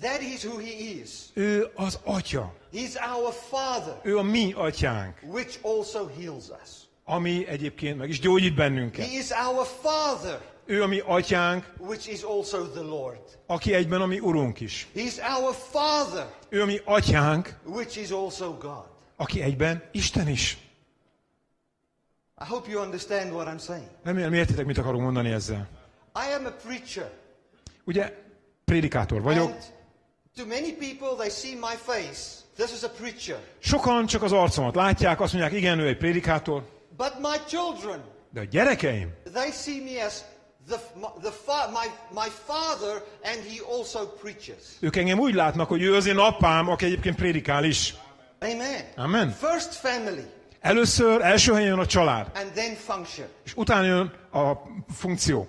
That is who He is. Ő az Atya. He's our Father, Ő a mi Atyánk, which also heals us. ami egyébként meg is gyógyít bennünket. He is our Father, Ő a mi Atyánk, which is also the Lord. aki egyben a mi Urunk is. He's our Father, Ő a mi Atyánk, which is also God. aki egyben Isten is. I hope you understand what I'm saying. Remélem értitek, mit akarok mondani ezzel. I am a preacher. Ugye, prédikátor vagyok. And to many people, they see my face. This is a preacher. Sokan csak az arcomat látják, azt mondják, igen, ő egy prédikátor. But my children, De a gyerekeim, they see me as the, the fa- my, my father, and he also preaches. Ők engem úgy látnak, hogy ő az én apám, aki egyébként prédikál is. Amen. Amen. First family, Először, első helyen jön a család, and then function. és utána jön a funkció.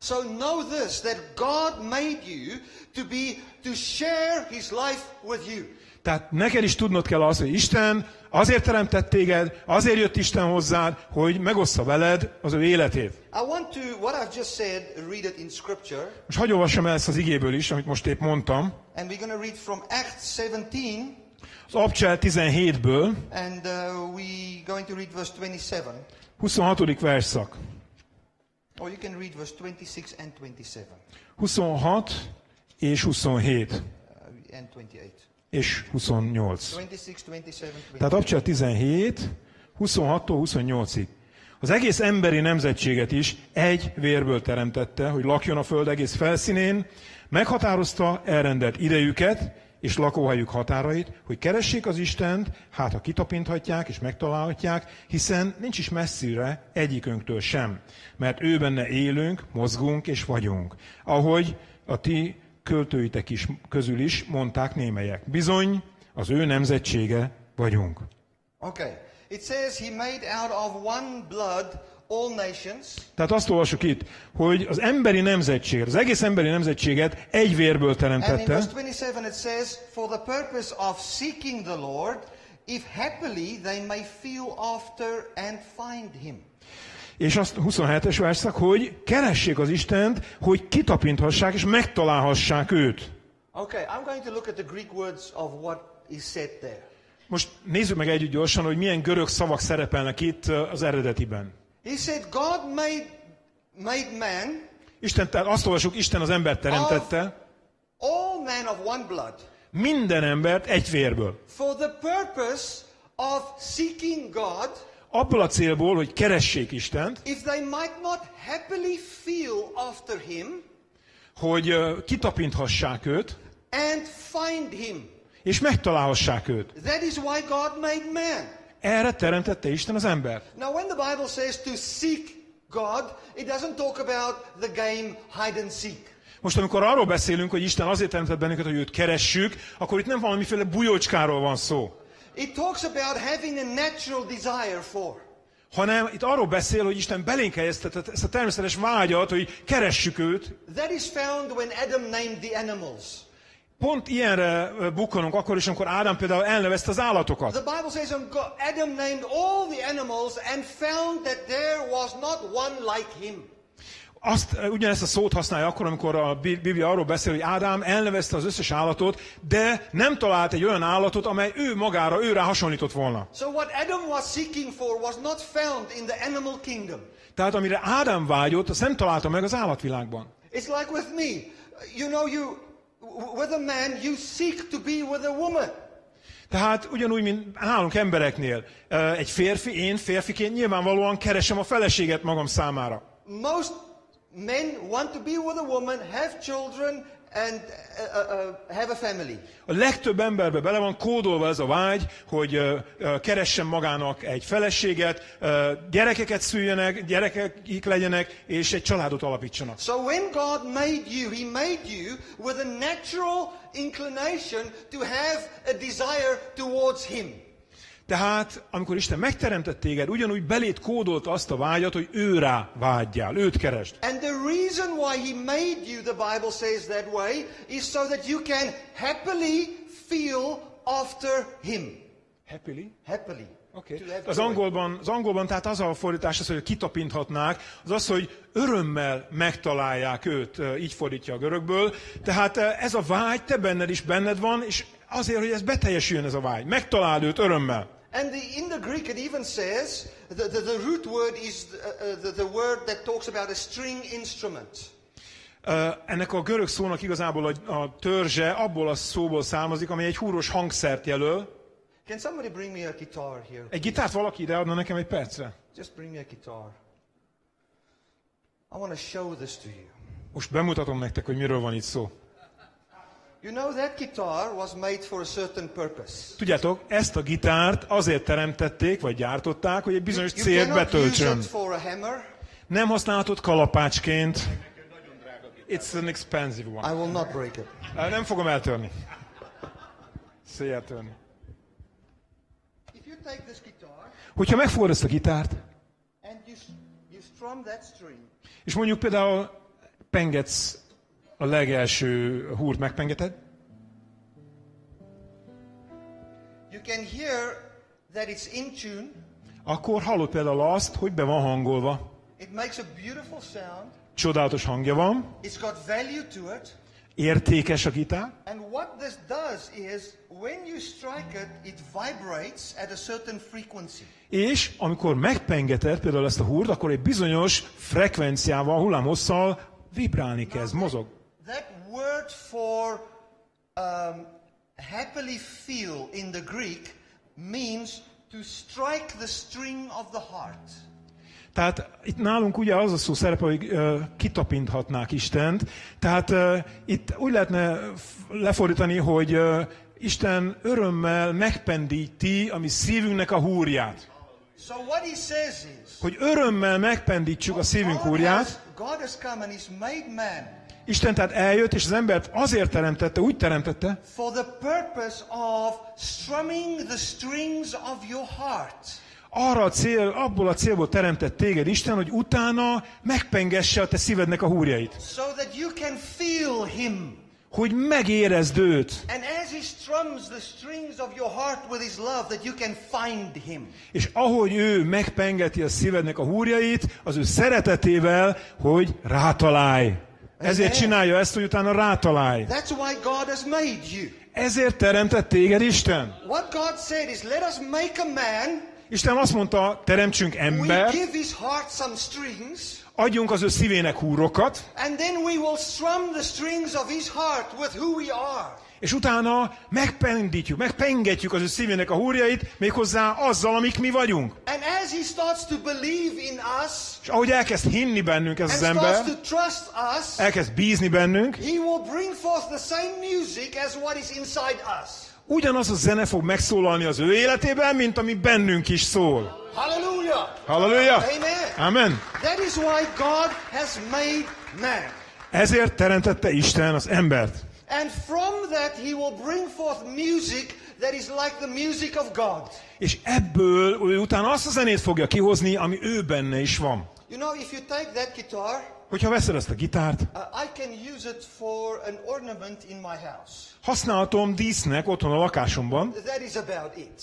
So know this that God made you to be to share his life with you. Tehát neked is tudnod kell azt, hogy Isten azért teremtett téged, azért jött Isten hozzád, hogy megossza veled az ő életét. I want to what I've just said read it in scripture Most hagyj olvassam el ezt az igéből is, amit most épp mondtam. and we're going to read from Acts 17 Az Abcsel 17-ből, and uh, we going to read verse 27 26. versszak. or you can read verse 26 and 27 26 és 27 uh, and 28. és 28. 26, 27, 28. Tehát Abcsel 17, 26-tól 28-ig. Az egész emberi nemzetséget is egy vérből teremtette, hogy lakjon a föld egész felszínén, meghatározta elrendelt idejüket és lakóhelyük határait, hogy keressék az Istent, hát ha kitapinthatják és megtalálhatják, hiszen nincs is messzire egyikünktől sem, mert ő benne élünk, mozgunk és vagyunk. Ahogy a ti költőitek is közül is mondták némelyek. Bizony, az ő nemzetsége vagyunk. Okay. It says he made out of one blood all nations Tehát azt olvasjuk itt, hogy az emberi nemzetséget, az egész emberi nemzetséget egy vérből And in teremtette, verse 27 it says, For the purpose of seeking the Lord, if happily they may feel after and find him. És azt 27-es verszak, hogy keressék az Istent, hogy kitapinthassák és megtalálhassák őt. Okay, I'm going to look at the Greek words of what is said there. Most nézzük meg együtt gyorsan, hogy milyen görög szavak szerepelnek itt az eredetiben. He said, God made, made man, Isten, tehát azt olvasjuk, Isten az embert teremtette, all men of one blood, minden embert egy vérből. for the purpose of seeking God, Abból a célból, hogy keressék Istent, if they might not happily feel after him hogy ö, kitapinthassák őt, and find him. és megtalálhassák őt. That is why God made man. Erre teremtette Isten az embert. Now, when the Bible says to seek God, it doesn't talk about the game hide and seek. Most amikor arról beszélünk, hogy Isten azért teremtett bennünket, hogy őt keressük, akkor itt nem valamiféle bujócskáról van szó, It talks about having a natural desire for. hanem itt arról beszél, hogy Isten belénk helyeztetett ezt a természetes vágyat, hogy keressük őt. That is found when Adam named the animals. Pont ilyenre bukkanunk akkor is, amikor Ádám például elnevezte az állatokat. The Bible says God, Adam named all the animals and found that there was not one like him. Azt, ugyanezt a szót használja akkor, amikor a Bi- Biblia arról beszél, hogy Ádám elnevezte az összes állatot, de nem talált egy olyan állatot, amely ő magára, őrá hasonlított volna. So what Adam was seeking for was not found in the animal kingdom. Tehát amire Ádám vágyott, azt nem találta meg az állatvilágban. It's like with me. You know, you with a man, you seek to be with a woman. Tehát ugyanúgy, mint nálunk embereknél, egy férfi, én férfiként nyilvánvalóan keresem a feleséget magam számára. Most men want to be with a woman, have children, and uh, uh, uh, have a family. A legtöbb emberbe bele van kódolva ez a vágy, hogy ö, ö, keressen magának egy feleséget, ö, gyerekeket szüljenek, gyerekek legyenek, és egy családot alapítsanak. So when God made you, He made you with a natural inclination to have a desire towards Him. Tehát, amikor Isten megteremtett téged, ugyanúgy belét kódolt azt a vágyat, hogy ő rá vágyjál, őt keresd. And the reason why He made you, the Bible says that way, is so that you can happily feel after Him. Happily? Happily. Okay. Az angolban, az angolban tehát az a fordítás, az, hogy kitapinthatnák, az az, hogy örömmel megtalálják őt, így fordítja a görögből. Tehát ez a vágy, te benned is benned van, és azért, hogy ez beteljesüljön ez a vágy. Megtaláld őt örömmel. And the, in the Greek, it even says the, the, the root word is uh, uh, the, the word that talks about a string instrument. Ö, Ennek a görög szónak igazából a, a törzse abból a szóból származik, ami egy húros hangszert jelöl. Can somebody bring me a guitar here? Egy gitárt valaki ide adna nekem egy percre? Just bring me a guitar. I want to show this to you. Most bemutatom nektek, hogy miről van itt szó. You know that guitar was made for a certain purpose. Tudjátok, ezt a gitárt azért teremtették, vagy gyártották, hogy egy bizonyos You célt betöltsön. Nem használhatod kalapácsként. It's an expensive one. I will not break it. Nem fogom eltörni. Guitar Hogyha megfogod ezt a gitárt, and you, s- you strum that string, és mondjuk például pengetsz a legelső húrt megpengeted, you can hear that it's in tune. akkor hallod például azt, hogy be van hangolva. It makes a beautiful sound. Csodálatos hangja van, It's got value to it. értékes a gitár, And what this does is when you strike it, it vibrates at a certain frequency. és amikor megpengeted például ezt a húrt, akkor egy bizonyos frekvenciával, hullámhosszal vibrálni kezd, mozog. That word for um, happily feel in the Greek means to strike the string of the heart. Tehát itt nálunk ugye az a szó szerepel, hogy uh, kitapinthatnák Istent. Tehát uh, itt úgy lehetne lefordítani, hogy uh, Isten örömmel megpendíti a mi szívünknek a húrját. So what he says is, Hogy örömmel megpendítsük a szívünk húrját. God has come and he's made man Isten tehát eljött, és az embert azért teremtette, úgy teremtette, for the purpose of strumming the strings of your heart. arra a cél, abból a célból teremtett téged Isten, hogy utána megpengesse a te szívednek a húrjait. So that you can feel him. Hogy megérezd őt. And as he strums the strings of your heart with his love, that you can find him. És ahogy ő megpengeti a szívednek a húrjait, az ő szeretetével, hogy rátalálj. Ezért csinálja ezt, hogy utána rátalálj. That's why God has made you. Ezért teremtett téged Isten. What God said is, let us make a man. Isten azt mondta, teremtsünk We ember, give his heart some strings. adjunk az ő szívének húrokat, And then we will strum the strings of his heart with who we are. És utána megpendítjük, megpengetjük az ő szívének a húrjait, méghozzá azzal, amik mi vagyunk. And as he starts to believe in us És ahogy elkezd hinni bennünk ez az ember, to trust us, elkezd bízni bennünk, he will bring forth the same music as what is inside us. ugyanaz a zene fog megszólalni az ő életében, mint ami bennünk is szól. Hallelujah. Halleluja! Amen. Amen! That is why God has made man. Ezért teremtette Isten az embert. And from that he will bring forth music that is like the music of God. És ebből ő utána azt a zenét fogja kihozni, ami ő benne is van. You know, if you take that guitar, Hogyha veszed ezt a gitárt, uh, I can use it for an ornament in my house. használhatom dísznek otthon a lakásomban, That is about it.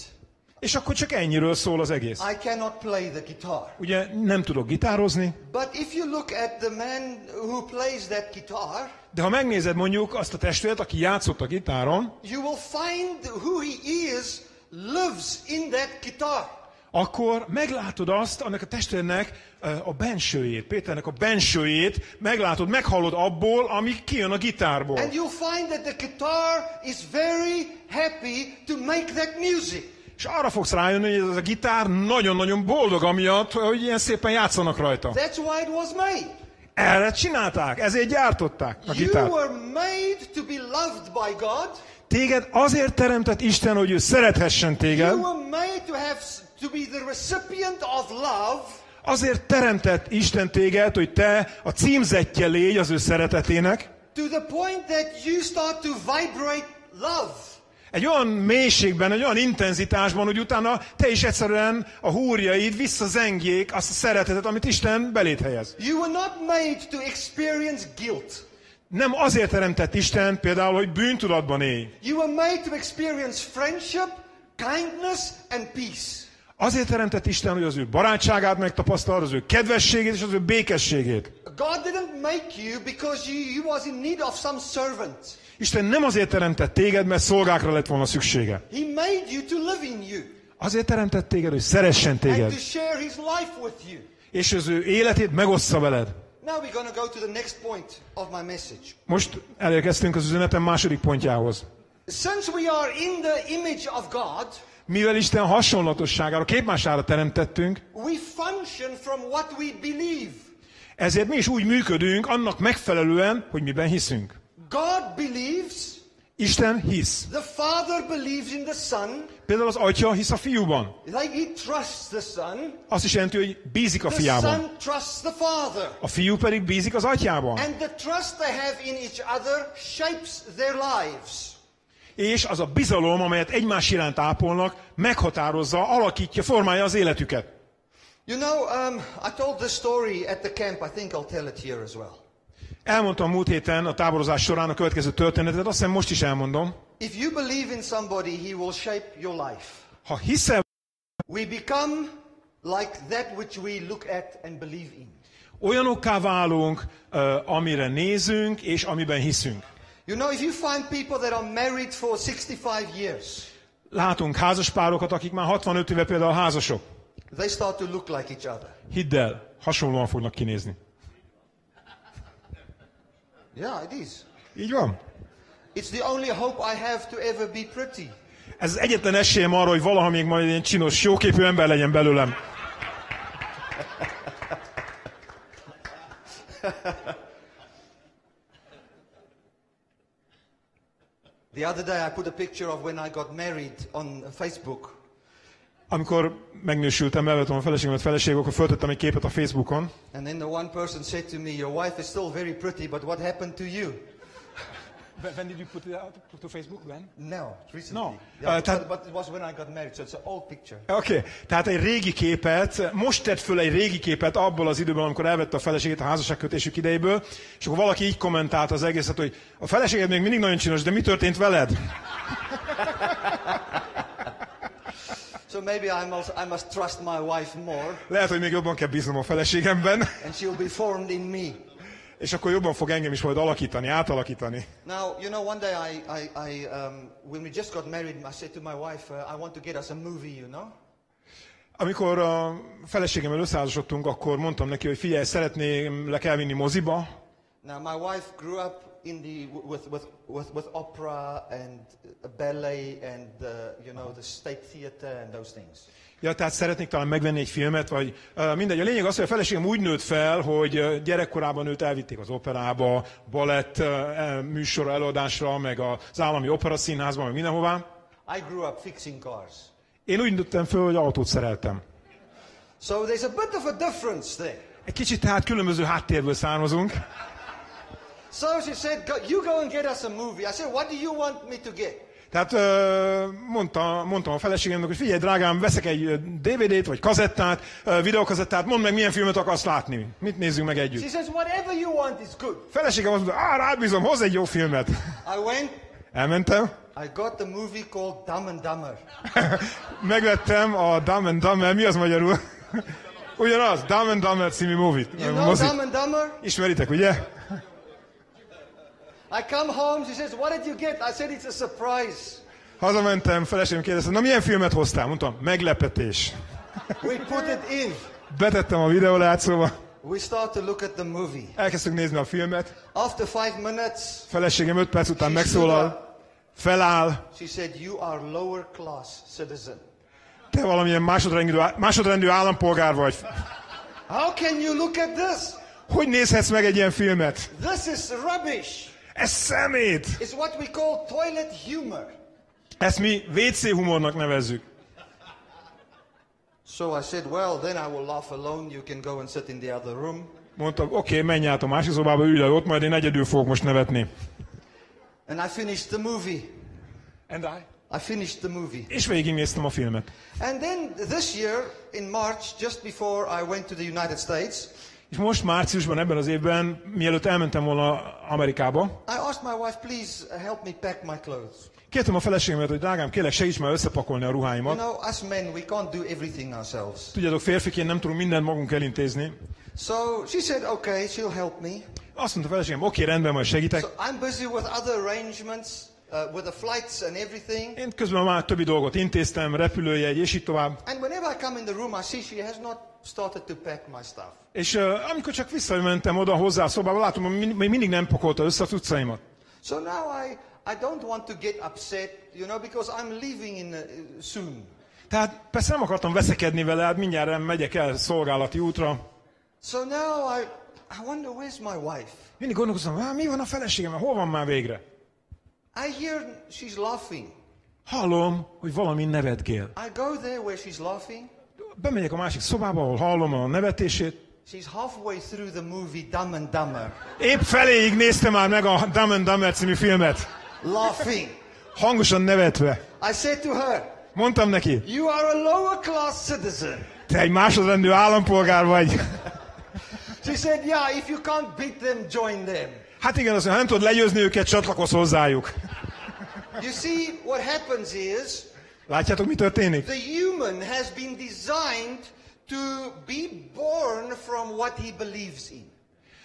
És akkor csak ennyiről szól az egész. I cannot play the guitar. Ugye nem tudok gitározni, But if you look at the man who plays that guitar, de ha megnézed mondjuk azt a testvért, aki játszott a gitáron, you will find who he is lives in that guitar. akkor meglátod azt, annak a testvérnek ö, a bensőjét, Péternek a bensőjét, meglátod, meghallod abból, ami kijön a gitárból. And you'll find that the guitar is very happy to make that music. És arra fogsz rájönni, hogy ez a gitár nagyon-nagyon boldog amiatt, hogy ilyen szépen játszanak rajta. That's why it was made. Erre csinálták, ezért gyártották a You gitárt. were made to be loved by God. Téged azért teremtett Isten, hogy ő szerethessen téged, You were made to have to be the recipient of love. azért teremtett Isten téged, hogy te a címzetje légy az ő szeretetének, To the point that you start to vibrate love. Egy olyan mélységben, egy olyan intenzitásban, hogy utána te is egyszerűen a húrjaid visszazengjék azt a szeretetet, amit Isten belét helyez. You were not made to experience guilt. Nem azért teremtett Isten például, hogy bűntudatban élj. You were made to experience friendship, kindness, and peace. Azért teremtett Isten, hogy az ő barátságát megtapasztalod, az ő kedvességét és az ő békességét. God didn't make you because you, you was in need of some servant. Isten nem azért teremtett téged, mert szolgákra lett volna szüksége. He made you to live in you Azért teremtett téged, hogy szeressen and téged, to share his life with you. és az ő életét megossza veled. Now we're going to go to the next point of my message. Most elérkeztünk az üzenetem második pontjához. Since we are in the image of God, Mivel Isten hasonlatosságára, képmására teremtettünk, we function from what we believe. ezért mi is úgy működünk annak megfelelően, hogy miben hiszünk. God believes, Isten hisz. The Father believes in the Son. Például az atya hisz a fiúban. Like he trusts the Son. Azt is jelenti, hogy bízik a The fiában. Son trusts the Father. A fiú pedig bízik az atyában. And the trust they have in each other shapes their lives. És az a bizalom, amelyet egymás iránt ápolnak, meghatározza, alakítja, formálja az életüket. You know, um, I told this story at the camp. I think I'll tell it here as well. Elmondtam múlt héten a táborozás során a következő történetet, azt hiszem most is elmondom. If you believe in somebody, he will shape your life. Ha hiszel, We become like that which we look at and believe in. olyanokká válunk, ö, amire nézünk, és amiben hiszünk. You know, if you find people that are married for 65 years, Látunk házaspárokat, akik már 65 éve például házasok. they start to look like each other. Hidd el, hasonlóan fognak kinézni. Yeah, it is. Így van. It's the only hope I have to ever be pretty. Ez az egyetlen esélyem arra, hogy valaha még majd ilyen csinos, jóképű ember legyen belőlem. The other day I put a picture of when I got married on Facebook. Amikor megnősültem, elvettem a feleségemet feleségül, akkor föltettem egy képet a Facebookon, And then the one person said to me, Your wife is still very pretty, but what happened to you? When did you put it out to Facebook, when? No, recently. No. Yeah, Uh, that- but it was when I got married, so it's an old picture. Oké, okay. tehát egy régi képet, most tett föl egy régi képet abból az időből, amikor elvette a feleségét a házasságkötésük idejéből, és akkor valaki így kommentálta az egészet, hogy a feleséged még mindig nagyon csinos, de mi történt veled? So maybe I must, I must trust my wife more, Lehet, hogy még jobban kell bíznom a feleségemben, and she'll be formed in me. És akkor jobban fog engem is majd alakítani, átalakítani. Now, you know, one day I, I, I um, when we just got married, I said to my wife, uh, I want to get us a movie, you know? Amikor a feleségemmel összeházasodtunk, akkor mondtam neki, hogy figyelj, szeretném le kell vinni moziba, Now, my wife grew up in the, with, with, with, with opera and ballet and, uh, you know, the state theater and those things. Ja, tehát szeretnék talán megvenni egy filmet, vagy mindegy. A lényeg az, hogy a feleségem úgy nőtt fel, hogy gyerekkorában őt elvitték az operába, balett uh, műsorra, előadásra, meg az állami operaszínházba, meg mindenhová. I grew up fixing cars. Én úgy nőttem föl, hogy autót szereltem. So there's a bit of a difference there. Egy kicsit tehát különböző háttérből származunk. So she said, you go and get us a movie. I said, what do you want me to get? Tehát mondta, mondtam a feleségemnek, hogy figyelj drágám, veszek egy DVD-t, vagy kazettát, videokazettát, mondd meg milyen filmet akarsz látni. Mit nézzünk meg She együtt. says, whatever you want is good. Feleségem azt mondta, á, rád bízom, hozz egy jó filmet. I went, Elmentem, I got the movie called Dumb and Dumber. megvettem a Dumb and Dumber, mi az magyarul? Ugyanaz, Dumb and Dumber című movie You know. Dumb and Dumber? Ismeritek, ugye? I come home, she says, what did you get? I said, it's a surprise. Hazamentem, feleségem kérdezte, na milyen filmet hoztál? Mondtam, meglepetés. We put it in. Betettem a videólátszóba, We start to look at the movie. elkezdtük nézni a filmet, After five minutes, feleségem öt perc után megszólal, feláll, She said, you are lower class citizen. te valamilyen másodrendű, másodrendű állampolgár vagy. How can you look at this? Hogy nézhetsz meg egy ilyen filmet? This is rubbish. Ez szemét! It's what we call toilet humor. Ezt mi WC humornak nevezzük. So I said, well, then I will laugh alone. You can go and sit in the other room. Mondtam, oké, okay, menj át a másik szobába, ülj ott, majd én egyedül fogok most nevetni. And I finished the movie. And I? I finished the movie. És végignéztem a filmet. And then this year, in March, just before I went to the United States, És most márciusban, ebben az évben, mielőtt elmentem volna Amerikába, I asked my wife, please uh, help me pack my clothes. kértem a feleségemet, hogy drágám, kérlek segíts már összepakolni a You ruháimat. know, us men, we can't do everything ourselves. Tudjátok, férfiként nem tudunk mindent magunk elintézni. So she said, okay, she'll help me. Azt mondta a feleségem, oké, okay, rendben, majd segítek. So I'm busy with other arrangements, uh, with the flights and everything. Én közben már többi dolgot intéztem, repülőjegy, és így tovább. And whenever I come in the room, I see she has not started to pack my stuff. És uh, amikor csak visszamentem oda hozzá a szobába, látom, hogy még mindig nem pakolta össze a cuccaimat. So now I, I don't want to get upset, you know, because I'm leaving in uh, soon. Tehát persze nem akartam veszekedni vele, hát mindjárt megyek el szolgálati útra. So now I, I wonder where's my wife? Mindig gondolkoztam, hát mi van a feleségem, hol van már végre? I hear she's laughing. Hallom, hogy valami nevetgél. I go there where she's laughing. Bemegyek a másik szobába, ahol hallom a nevetését. She's halfway through the movie Dumb and Dumber, Épp feléig nézte már meg a Dumb and Dumber című filmet. laughing. Hangosan nevetve. I said to her, Mondtam neki, You are a lower class citizen. te egy másodrendű állampolgár vagy. She said, Yeah, if you can't beat them, join them. Hát igen, azt mondja, ha nem tudod legyőzni őket, csatlakozz hozzájuk. You see, what happens is Látjátok, mi történik? the human has been designed to be born from what he believes in.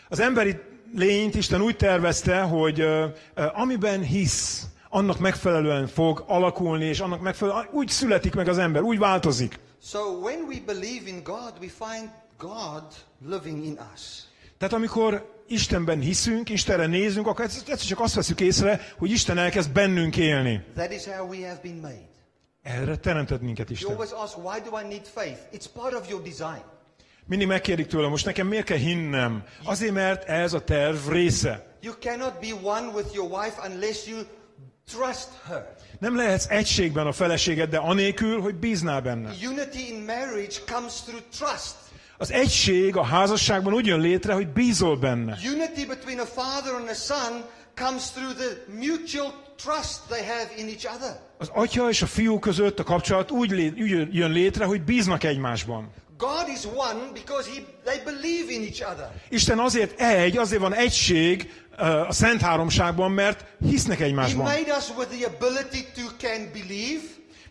Az emberi lényt Isten úgy tervezte, hogy ö, ö, amiben hisz, annak megfelelően fog alakulni, és annak megfelelően úgy születik meg az ember, úgy változik. So when we believe in God, we find God living in us. Tehát amikor Istenben hiszünk, Istenre nézünk, akkor egyszer csak azt veszük észre, hogy Isten elkezd bennünk élni. That is how we have been made. Erre teremtett minket You Isten. always ask, why do I need faith? It's part of your design. Mindig megkérdik tőlem, most nekem miért kell hinnem? Azért, mert ez a terv része. You cannot be one with your wife unless you trust her. Nem lehetsz egységben a feleségeddel anélkül, hogy bíznál benne. Unity in marriage comes through trust. Az egység a házasságban úgy jön létre, hogy bízol benne. Unity between a father and a son comes through the mutual trust they have in each other. Az atya és a fiú között a kapcsolat úgy, lé, úgy jön létre, hogy bíznak egymásban. God is one because he, they believe in each other. Isten azért egy, azért van egység ö, a Szent Háromságban, mert hisznek He egymásban. made us with the ability to can believe.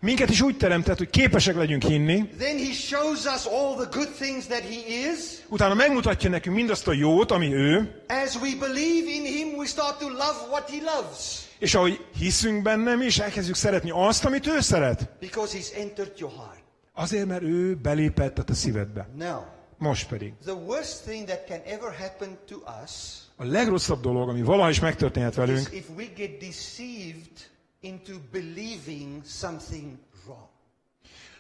Minket is úgy teremtett, hogy képesek legyünk hinni, Then he shows us all the good things that he is. utána megmutatja nekünk mindazt a jót, ami ő, As we believe in him, we start to love what he loves és ahogy hiszünk benne, mi is elkezdjük szeretni azt, amit ő szeret. because he's entered your heart. Azért, mert ő belépett a te szívedbe. Now, Most pedig. the worst thing that can ever happen to us A legrosszabb dolog, ami valaha is megtörténhet is velünk, if we get deceived into believing something wrong.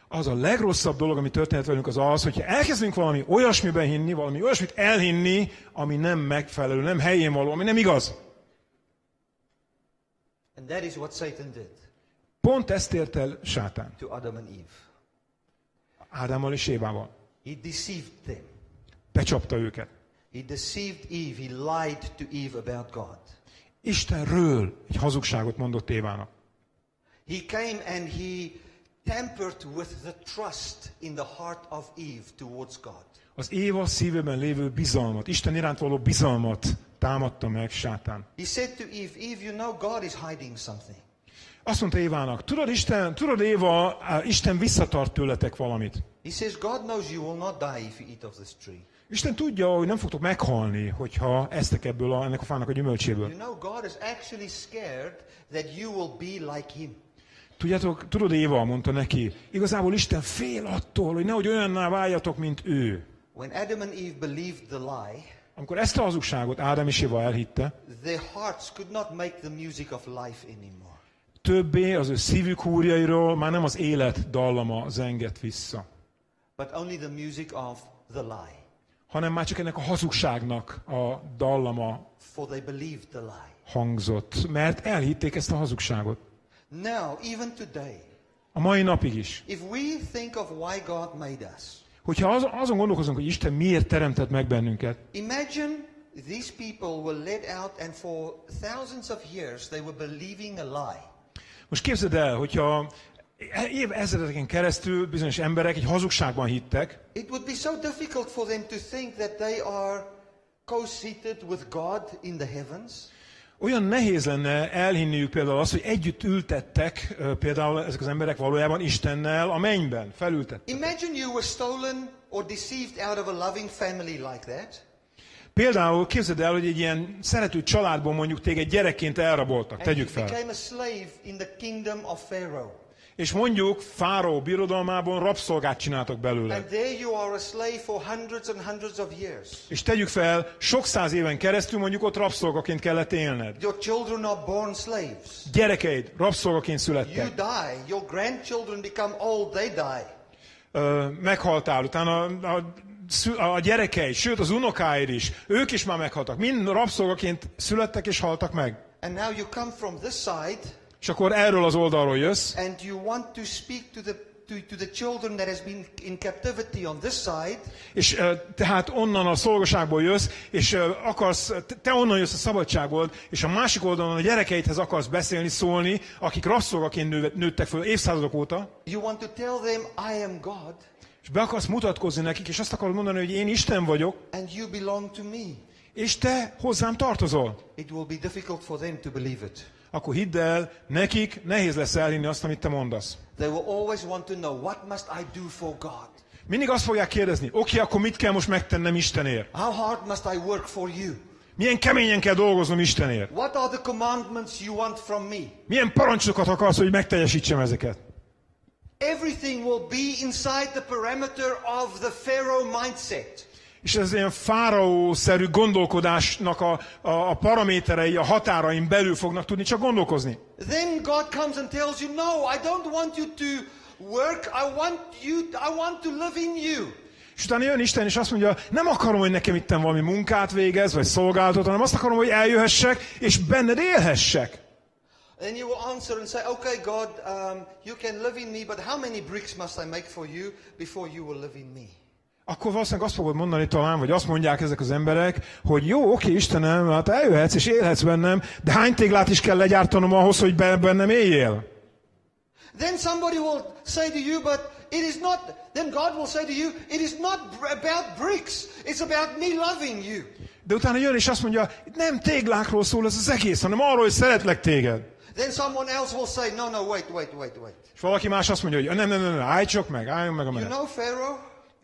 az a legrosszabb dolog, ami történhet velünk, az az, hogyha elkezdünk valami olyasmiben hinni, valami olyasmit elhinni, ami nem megfelelő, nem helyén való, ami nem igaz. And that is what Satan did Pont ezt ért el sátán. to Adam and Eve. Ádámmal és Évával. He deceived them. Becsapta őket. He deceived Eve. He lied to Eve about God. Istenről egy hazugságot mondott Évának. He came and he tampered with the trust in the heart of Eve towards God. Az Éva szívében lévő bizalmat, Isten iránt való bizalmat támadta meg sátán. He said to Eve, Eve, you know God is hiding something. Azt mondta Évának, tudod, Isten, tudod Éva, Isten visszatart tőletek valamit. He says, God knows you will not die if you eat of this tree. Isten tudja, hogy nem fogtok meghalni, hogyha eztek ebből a, ennek a fának a gyümölcséből. You know, God is actually scared that you will be like him. Tudjátok, tudod, Éva mondta neki, igazából Isten fél attól, hogy nehogy olyanná váljatok, mint ő. When Adam and Eve believed the lie, Amikor ezt a hazugságot Ádám és Éva elhitte, their hearts could not make the music of life anymore. többé az ő szívük húrjairól már nem az élet dallama zengett vissza, But only the music of the lie. hanem már csak ennek a hazugságnak a dallama For they believed the lie. hangzott, mert elhitték ezt a hazugságot. Now, even today, A mai napig is. if we think of why God made us, Hogyha az, azon gondolkozunk, hogy Isten miért teremtett meg bennünket, imagine these people were led out and for thousands of years they were believing a lie. most képzeld el, hogyha év ezredeken keresztül bizonyos emberek egy hazugságban hittek, It would be so difficult for them to think that they are co-seated with God in the heavens. olyan nehéz lenne elhinniük például azt, hogy együtt ültettek például ezek az emberek valójában Istennel a mennyben, felültettek. Imagine you were stolen or deceived out of a loving family like that. Például képzeld el, hogy egy ilyen szerető családból mondjuk téged gyerekként elraboltak, tegyük fel. És mondjuk Fáró birodalmában rabszolgát csináltak belőle. And there you are a slave for hundreds and hundreds of years. És tegyük fel, sok száz éven keresztül mondjuk ott rabszolgaként kellett élned. Your children are born slaves. Gyerekeid rabszolgaként You születtek. die. Your grandchildren become old. They die. Ö, meghaltál, utána a, a, a gyerekeid, sőt az unokáid is, ők is már meghaltak. Mind rabszolgaként születtek és haltak meg. And now you come from this side és akkor erről az oldalról jössz, and you want to speak to the to, to the children that has been in captivity on this side, és ö, tehát onnan a szolgaságból jössz, és ö, akarsz, te- te onnan jössz a szabadságból, és a másik oldalon a gyerekeidhez akarsz beszélni, szólni, akik rabszolgaként nő- nőttek föl évszázadok óta, you want to tell them, I am God és be akarsz mutatkozni nekik, és azt akarod mondani, hogy én Isten vagyok, and you belong to me. és te hozzám tartozol. It will be difficult for them to believe it. Akkor hidd el, nekik nehéz lesz elhinni azt, amit te mondasz. They will always want to know, what must I do for God? Mindig azt fogják kérdezni, oké, akkor mit kell most megtennem Istenért? How hard must I work for you? Milyen keményen kell dolgoznom Istenért? What are the commandments you want from me? Milyen parancsokat akarsz, hogy megteljesítsem ezeket? Everything will be inside the parameter of the Pharaoh mindset. És ez ilyen fáraó-szerű gondolkodásnak a, a, a paraméterei, a határain belül fognak tudni csak gondolkozni. Then God comes and tells you, no, I don't want you to work. I want you, I want to live in you. És utána jön Isten, és azt mondja, nem akarom, hogy nekem itt valami munkát végez, vagy szolgálatot, hanem azt akarom, hogy eljöhessek, és benned élhessek. Then you will answer and say, okay, God, um, you can live in me, but how many bricks must I make for you before you will live in me? Akkor valószínűleg azt fogod mondani talán, vagy azt mondják ezek az emberek, hogy jó, oké, Istenem, hát eljöhetsz és élhetsz bennem, de hány téglát is kell legyártanom ahhoz, hogy be- bennem éljél? Then somebody will say to you, but it is not, then God will say to you, it is not about bricks. It's about me loving you. De utána jön és azt mondja, nem téglákról szól ez az egész, hanem arról, hogy szeretlek téged. Then someone else will say, no, no, wait, wait, wait, wait. És valaki más azt mondja, hogy nem, nem, nem, nem állj csak meg, álljon meg a You menet. know Pharaoh?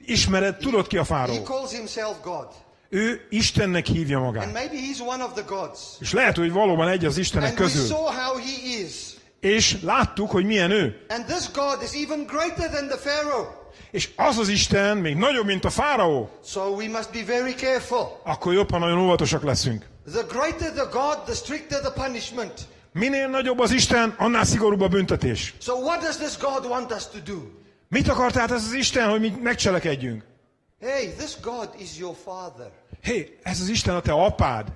Ismered, tudod ki a He fáró? calls himself God. Ő Istennek hívja And magát. maybe he's one of the gods. És lehet, hogy valóban egy az Istenek And we közül. saw how he is. És láttuk, hogy milyen ő. And this God is even greater than the Pharaoh. És az az Isten még nagyobb, mint a fáraó. So we must be very careful. Akkor jobban nagyon óvatosak leszünk. The greater the God, the stricter the punishment. Minél nagyobb az Isten, annál szigorúbb a büntetés. So what does this God want us to do? Mit akar tehát ez az Isten, hogy mi megcselekedjünk? Hey, this God is your father. Hey, ez az Isten a te apád.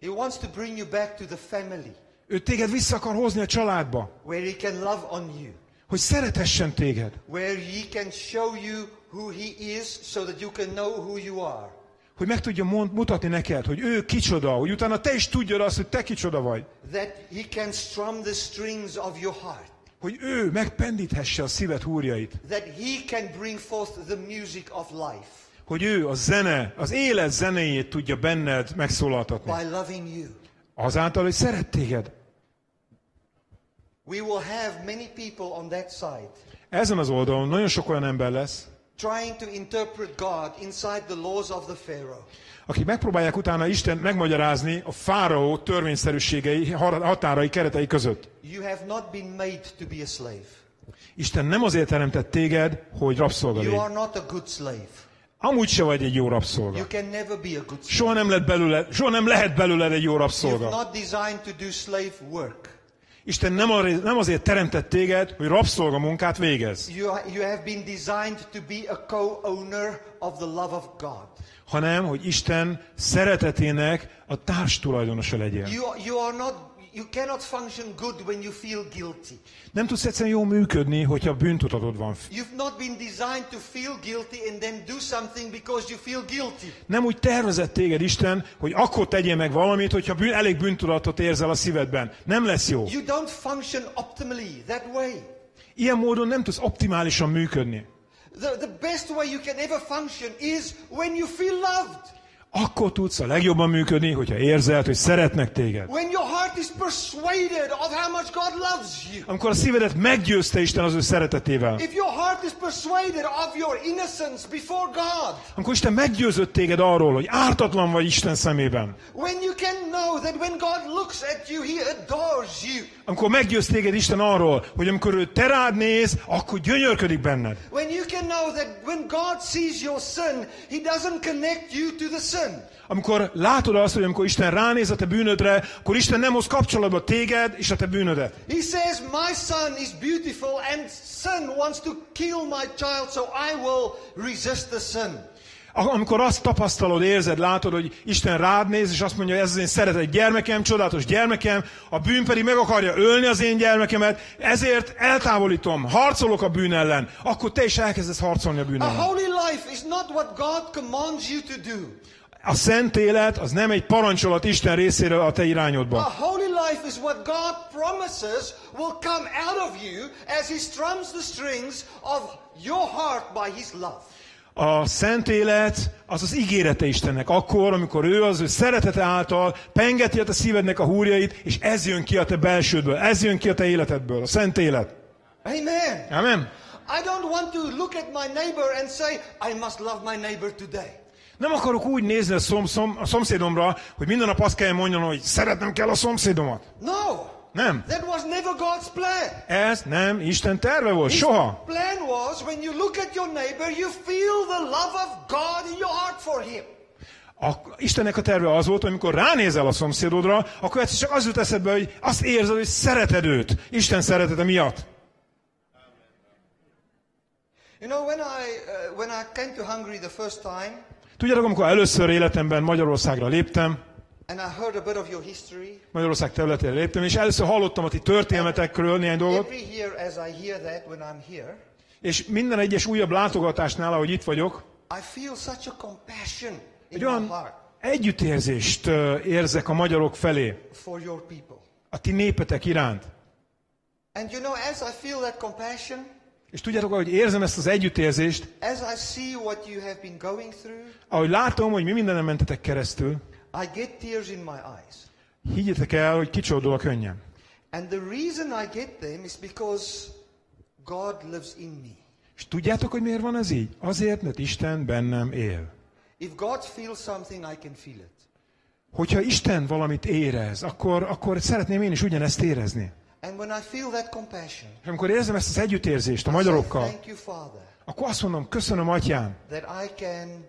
He wants to bring you back to the family Ő téged vissza akar hozni a családba, where he can love on you, hogy szeretessen téged. where he can show you who he is so that you can know who you are. Hogy meg tudja mutatni neked, hogy ő kicsoda, hogy utána te is tudjad azt, hogy te kicsoda vagy. That he can strum the strings of your heart. Hogy ő megpendíthesse a szíved húrjait. That he can bring forth the music of life Hogy ő a zene, az élet zenéjét tudja benned megszólaltatni. by loving you. Azáltal, hogy szeret téged. We will have many people on that side Ezen az oldalon nagyon sok olyan ember lesz, trying to interpret God inside the laws of the Pharaoh. akik megpróbálják utána Isten megmagyarázni a fáraó törvényszerűségei, határai, keretei között. You have not been made to be a slave. Isten nem azért teremtett téged, hogy rabszolga You are not a good slave. Amúgy se vagy egy jó rabszolga. You can never be a good slave. Soha nem, lett belőle, soha nem lehet belőled egy jó You're rabszolga. not designed to do slave work. Isten nem, arra- nem azért teremtett téged, hogy rabszolga munkát végez, You, you have been designed to be a co-owner of the love of God. hanem hogy Isten szeretetének a társtulajdonosa legyél. You, are- you are not, you cannot function good when you feel guilty. Nem tudsz egyszerűen jól működni, hogyha bűntudatod van. You've not been designed to feel guilty and then do something because you feel guilty. Nem úgy tervezett téged Isten, hogy akkor tegyél meg valamit, hogyha bűn, elég bűntudatot érzel a szívedben. Nem lesz jó. You don't function optimally that way. Ilyen módon nem tudsz optimálisan működni. The, the best way you can ever function is when you feel loved. Akkor tudsz a legjobban működni, hogyha érzed, hogy szeretnek téged. When your heart is persuaded of how much God loves you. Amikor a szívedet meggyőzte Isten az ő szeretetével. If your heart is persuaded of your innocence before God. Amikor Isten meggyőzött téged arról, hogy ártatlan vagy Isten szemében. When you can know that when God looks at you, He adores you. Amikor meggyőz téged Isten arról, hogy amikor ő te rád néz, akkor gyönyörködik benned. When you can know that when God sees your sin, He doesn't connect you to the sin. Amikor látod azt, hogy amikor Isten ránéz a te bűnödre, akkor Isten nem hoz kapcsolatba téged és a te bűnödet. He says, My son is beautiful and sin wants to kill my child, so I will resist the sin. Amikor azt tapasztalod, érzed, látod, hogy Isten rád néz, és azt mondja, hogy ez az én szeretett gyermekem, csodálatos gyermekem, a bűn pedig meg akarja ölni az én gyermekemet, ezért eltávolítom, harcolok a bűn ellen, akkor te is elkezdesz harcolni a bűn A ellen. holy life is not what God commands you to do. A szent élet az nem egy parancsolat Isten részéről a te A irányodban. holy life is what God promises will come out of you as He strums the strings of your heart by His love. A szent élet az az ígérete Istennek. Akkor, amikor ő az ő szeretete által pengeti a te szívednek a húrjait, és ez jön ki a te belsődből, ez jön ki a te életedből, a szent élet. Amen. Amen? I don't want to look at my neighbor and say, I must love my neighbor today. Nem akarok úgy nézni a, szom, szom, a szomszédomra, hogy minden nap azt kell mondjam, hogy szeretnem kell a szomszédomat. No. Nem. That was never God's plan. Ez nem Isten terve volt, His soha. plan was when you look at your neighbor, you feel the love of God in your heart for him. A, Istennek a terve az volt, amikor ránézel a szomszédodra, akkor egyszer csak az jut eszedbe, hogy azt érzed, hogy szereted őt. Isten szeretete miatt. You know, when I, uh, when I came to Hungary the first time, Tudjátok, amikor először életemben Magyarországra léptem, and I heard a bit of your history, Magyarország területére léptem, és először hallottam a ti történetekről néhány dolgot, every year as I hear that when I'm here, és minden egyes újabb látogatásnál, ahogy itt vagyok, I feel such a compassion in egy my olyan heart együttérzést érzek a magyarok felé, for your people. a ti népetek iránt. And you know, as I feel that compassion, És tudjátok, hogy érzem ezt az együttérzést, as I see what you have been going through, ahogy látom, hogy mi mindenem mentetek keresztül, I get tears in my eyes. higgyetek el, hogy kicsordul a könnyem. And the reason I get them is because God lives in me. És tudjátok, hogy miért van ez így? Azért, mert Isten bennem él. If God feels something, I can feel it. Hogyha Isten valamit érez, akkor, akkor szeretném én is ugyanezt érezni. And when I feel that compassion, És amikor érzem ezt az együttérzést a magyarokkal, thank you, Father, akkor azt mondom, köszönöm, atyám, that I can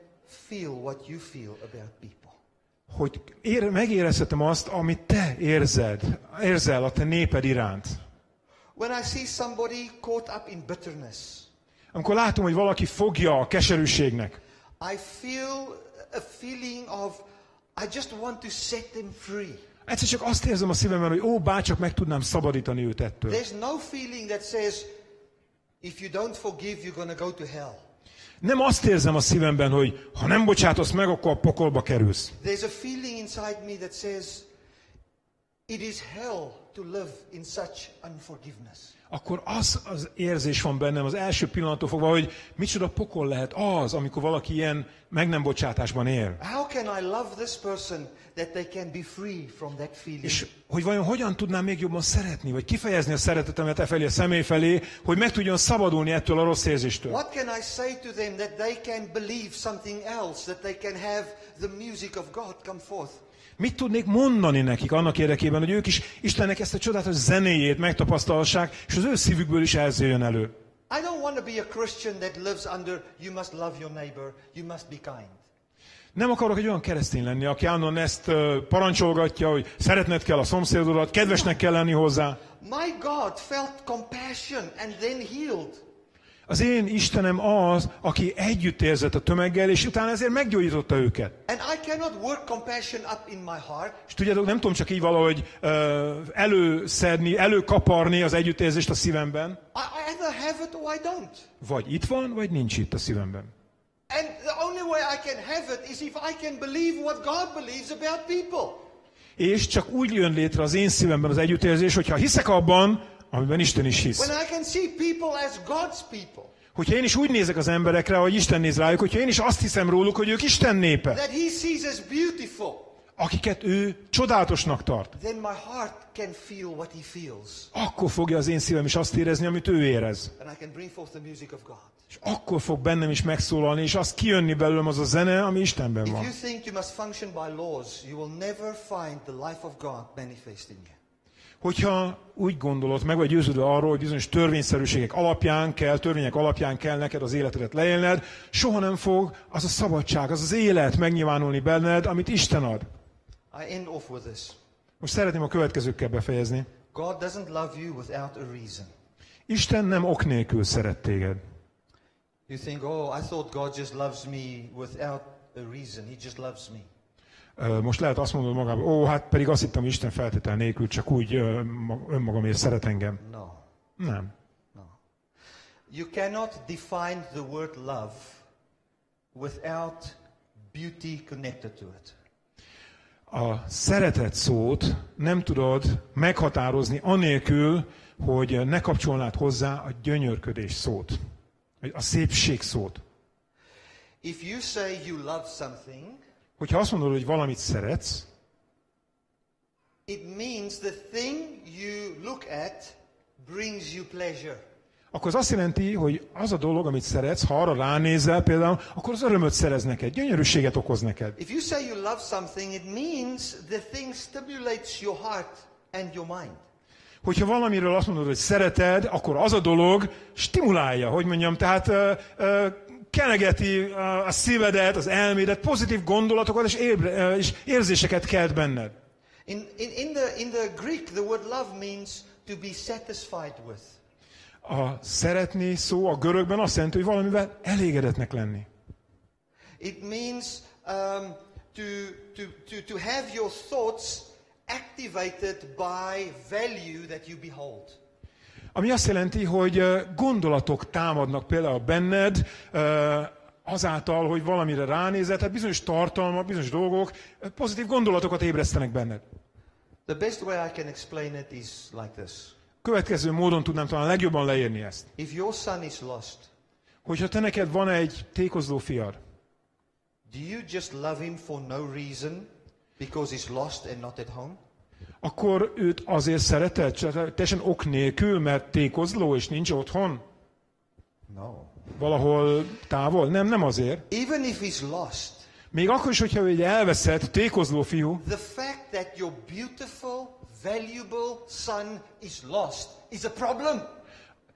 feel what you feel about people. Hogy ér, megérezhetem azt, amit te érzed, érzel a te néped iránt. When I see somebody caught up in bitterness, Amikor látom, hogy valaki fogja a keserűségnek, I feel a feeling of, I just want to set them free. egyszer csak azt érzem a szívemben, hogy ó, bárcsak meg tudnám szabadítani őt ettől. There's no feeling that says, if you don't forgive, you're to go to hell. Nem azt érzem a szívemben, hogy ha nem bocsátasz meg, akkor a pokolba kerülsz. There's a feeling inside me that says, it is hell to live in such unforgiveness. Akkor az az érzés van bennem az első pillanattól fogva, hogy micsoda pokol lehet az, amikor valaki ilyen meg nem bocsátásban él. How can I love this person that they can be free from that feeling? És hogy vajon hogyan tudnám még jobban szeretni, vagy kifejezni a szeretetemet e felé, a személy felé, hogy meg tudjon szabadulni ettől a rossz érzéstől. What can I say to them that they can believe something else, that they can have the music of God come forth? Mit tudnék mondani nekik annak érdekében, hogy ők is Istennek ezt a csodálatos zenéjét megtapasztalhassák, és az ő szívükből is ez jön elő. I don't want to be a Christian that lives under you must love your neighbor, you must be kind. Nem akarok egy olyan keresztény lenni, aki állandóan ezt parancsolgatja, hogy szeretned kell a szomszédodat, kedvesnek kell lenni hozzá. My God felt compassion and then healed. Az én Istenem az, aki együtt érzett a tömeggel, és utána ezért meggyógyította őket. And I cannot work compassion up in my heart. És tudjátok, nem tudom csak így valahogy ö, előszedni, előkaparni az együttérzést a szívemben. I, I either have it or I don't. Vagy itt van, vagy nincs itt a szívemben. And the only way I can have it is if I can believe what God believes about people. És csak úgy jön létre az én szívemben az együttérzés, hogyha hiszek abban, amiben Isten is hisz. When I can see people as God's people. Hogyha én is úgy nézek az emberekre, hogy Isten néz rájuk, hogyha én is azt hiszem róluk, hogy ők Isten népe, That He sees as beautiful. akiket ő csodálatosnak tart, Then my heart can feel what He feels. akkor fogja az én szívem is azt érezni, amit ő érez. And I can bring forth the music of God. És akkor fog bennem is megszólalni, és az kijönni belőlem az a zene, ami Istenben If van. you think you must function by laws, you will never find the life of God manifest in you. Hogyha úgy gondolod, meg vagy győződve arról, hogy bizonyos törvényszerűségek alapján kell, törvények alapján kell neked az életedet leélned, soha nem fog az a szabadság, az az élet megnyilvánulni benned, amit Isten ad. I end off with this. Most szeretném a következőkkel befejezni. God doesn't love you without a reason. Isten nem ok nélkül szeret téged. You think, oh, I thought God just loves me without a reason. He just loves me. Most lehet azt mondod magában, ó, hát pedig azt hittem, hogy Isten feltétel nélkül csak úgy önmagamért szeret engem. No, Nem. no. You cannot define the word love without beauty connected to it. A szeretet szót nem tudod meghatározni anélkül, hogy ne kapcsolnád hozzá a gyönyörködés szót, a szépség szót. If you say you love something, Hogyha azt mondod, hogy valamit szeretsz, it means the thing you look at brings you pleasure. akkor az azt jelenti, hogy az a dolog, amit szeretsz, ha arra ránézel például, akkor az örömöt szerez neked, gyönyörűséget okoz neked. If you say you love something, it means the thing stimulates your heart and your mind. Hogyha valamiről azt mondod, hogy szereted, akkor az a dolog stimulálja, hogy mondjam, tehát ö, ö, kenegeti a szívedet, az elmédet, pozitív gondolatokat és, ébre, és érzéseket kelt benned. In, in, in, the, in the Greek, the word love means to be satisfied with. A szeretni szó a görögben azt jelenti, hogy valamivel elégedetnek lenni. It means um, to, to, to, to have your thoughts activated by value that you behold. Ami azt jelenti, hogy gondolatok támadnak például benned, azáltal, hogy valamire ránézel, tehát bizonyos tartalmak, bizonyos dolgok pozitív gondolatokat ébresztenek benned. The best way I can explain it is like this. Következő módon tudnám talán legjobban leírni ezt. If your son is lost, Hogyha te neked van egy tékozló fiad, do you just love him for no reason because he's lost and not at home? Akkor őt azért szereted, csak teljesen ok nélkül, mert tékozló és nincs otthon? No. Valahol távol? Nem, nem azért. Even if he's lost, Még akkor is, hogyha ő egy elveszett, tékozló fiú, the fact that your beautiful, valuable son is lost is a problem.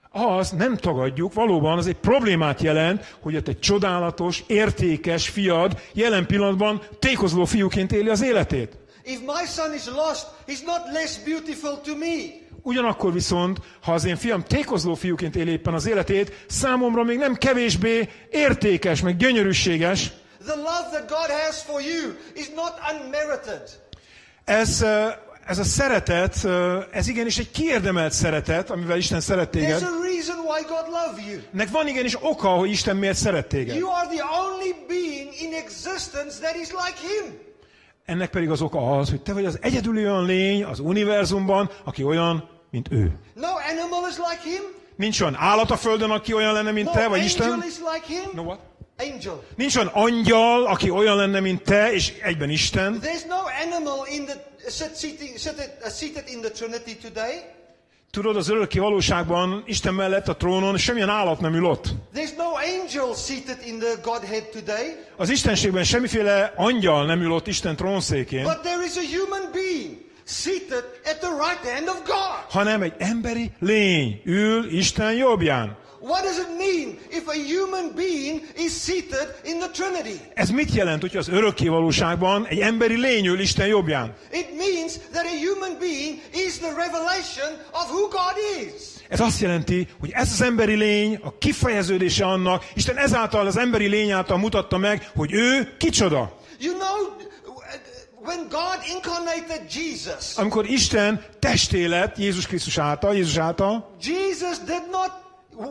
az nem tagadjuk, valóban az egy problémát jelent, hogy ott egy csodálatos, értékes fiad jelen pillanatban tékozló fiúként éli az életét. If my son is lost, he's not less beautiful to me. Ugyanakkor viszont, ha az én fiam tékozló fiúként éli éppen az életét, számomra még nem kevésbé értékes, meg gyönyörűséges, The love that God has for you is not unmerited. Ez, ez a szeretet, ez igenis egy kiérdemelt szeretet, amivel Isten szeret There's téged. a reason why God loves you. Nek van igenis oka, hogy Isten miért szeret téged. You are the only being in existence that is like Him. Ennek pedig az oka az, hogy te vagy az egyedüli olyan lény az univerzumban, aki olyan, mint ő. No animal is like Him. Nincs olyan állat a földön, aki olyan lenne, mint No te, vagy angel Isten. is like Him. No what? Angel. Nincs olyan angyal, aki olyan lenne, mint te, és egyben Isten. There's no animal in the sit, seating, seated, seated in the Trinity today. Tudod, az örökké valóságban Isten mellett a trónon semmilyen állat nem ül ott. There's no angel seated in the Godhead today. Az Istenségben semmiféle angyal nem ül ott Isten trónszékén, But there is a human being seated at the right hand of God. hanem egy emberi lény ül Isten jobbján. What does it mean if a human being is seated in the Trinity? Ez mit jelent, hogy az örökké valóságban egy emberi lény ül Isten jobbján? It means that a human being is the revelation of who God is. Ez azt jelenti, hogy ez az emberi lény, a kifejeződése annak, Isten ezáltal az emberi lény által mutatta meg, hogy ő kicsoda. You know, when God incarnated Jesus, Amikor Isten testé lett Jézus Krisztus által, Jézus által, Jesus did not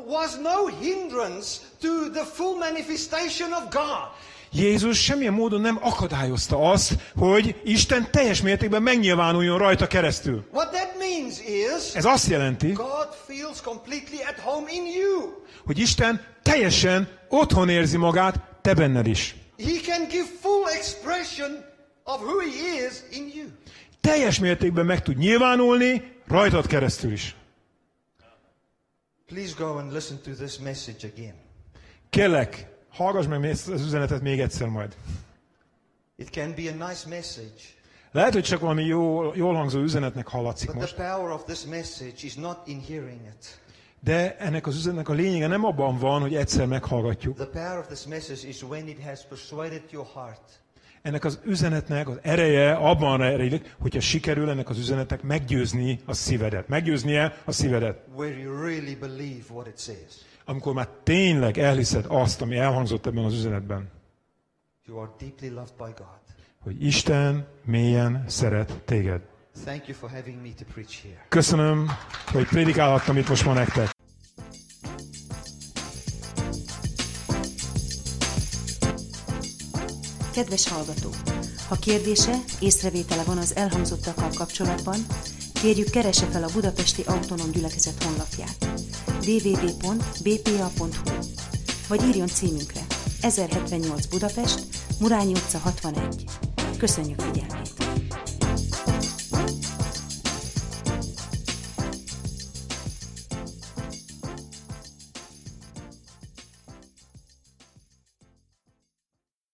was no hindrance to the full manifestation of God. Jézus semmilyen módon nem akadályozta azt, hogy Isten teljes mértékben megnyilvánuljon rajta keresztül. What that means is Ez azt jelenti, God feels completely at home in you. hogy Isten teljesen otthon érzi magát te benned is. He can give full expression of who he is in you. Teljes mértékben meg tud nyilvánulni rajtad keresztül is. Please go and listen to this message again. Kérlek, hallgass meg az üzenetet még egyszer majd. It can be a nice message, Lehet, hogy csak valami jó, jól hangzó üzenetnek hallatszik but most, the power of this message is not in hearing it. de ennek az üzenetnek a lényege nem abban van, hogy egyszer meghallgatjuk. The power of this message is when it has persuaded your heart. ennek az üzenetnek az ereje abban rejlik, hogyha sikerül ennek az üzenetnek meggyőzni a szívedet. Meggyőznie a szívedet. Where you really believe what it says. Amikor már tényleg elhiszed azt, ami elhangzott ebben az üzenetben. You are deeply loved by God. Hogy Isten mélyen szeret téged. Thank you for having me to preach here. Köszönöm, hogy prédikálhattam itt most ma nektek. Kedves hallgató! Ha kérdése, észrevétele van az elhangzottakkal kapcsolatban, kérjük keresse fel a Budapesti Autonóm Gyülekezet honlapját www.bpa.hu vagy írjon címünkre 1078 Budapest, Murányi utca 61. Köszönjük figyelmét!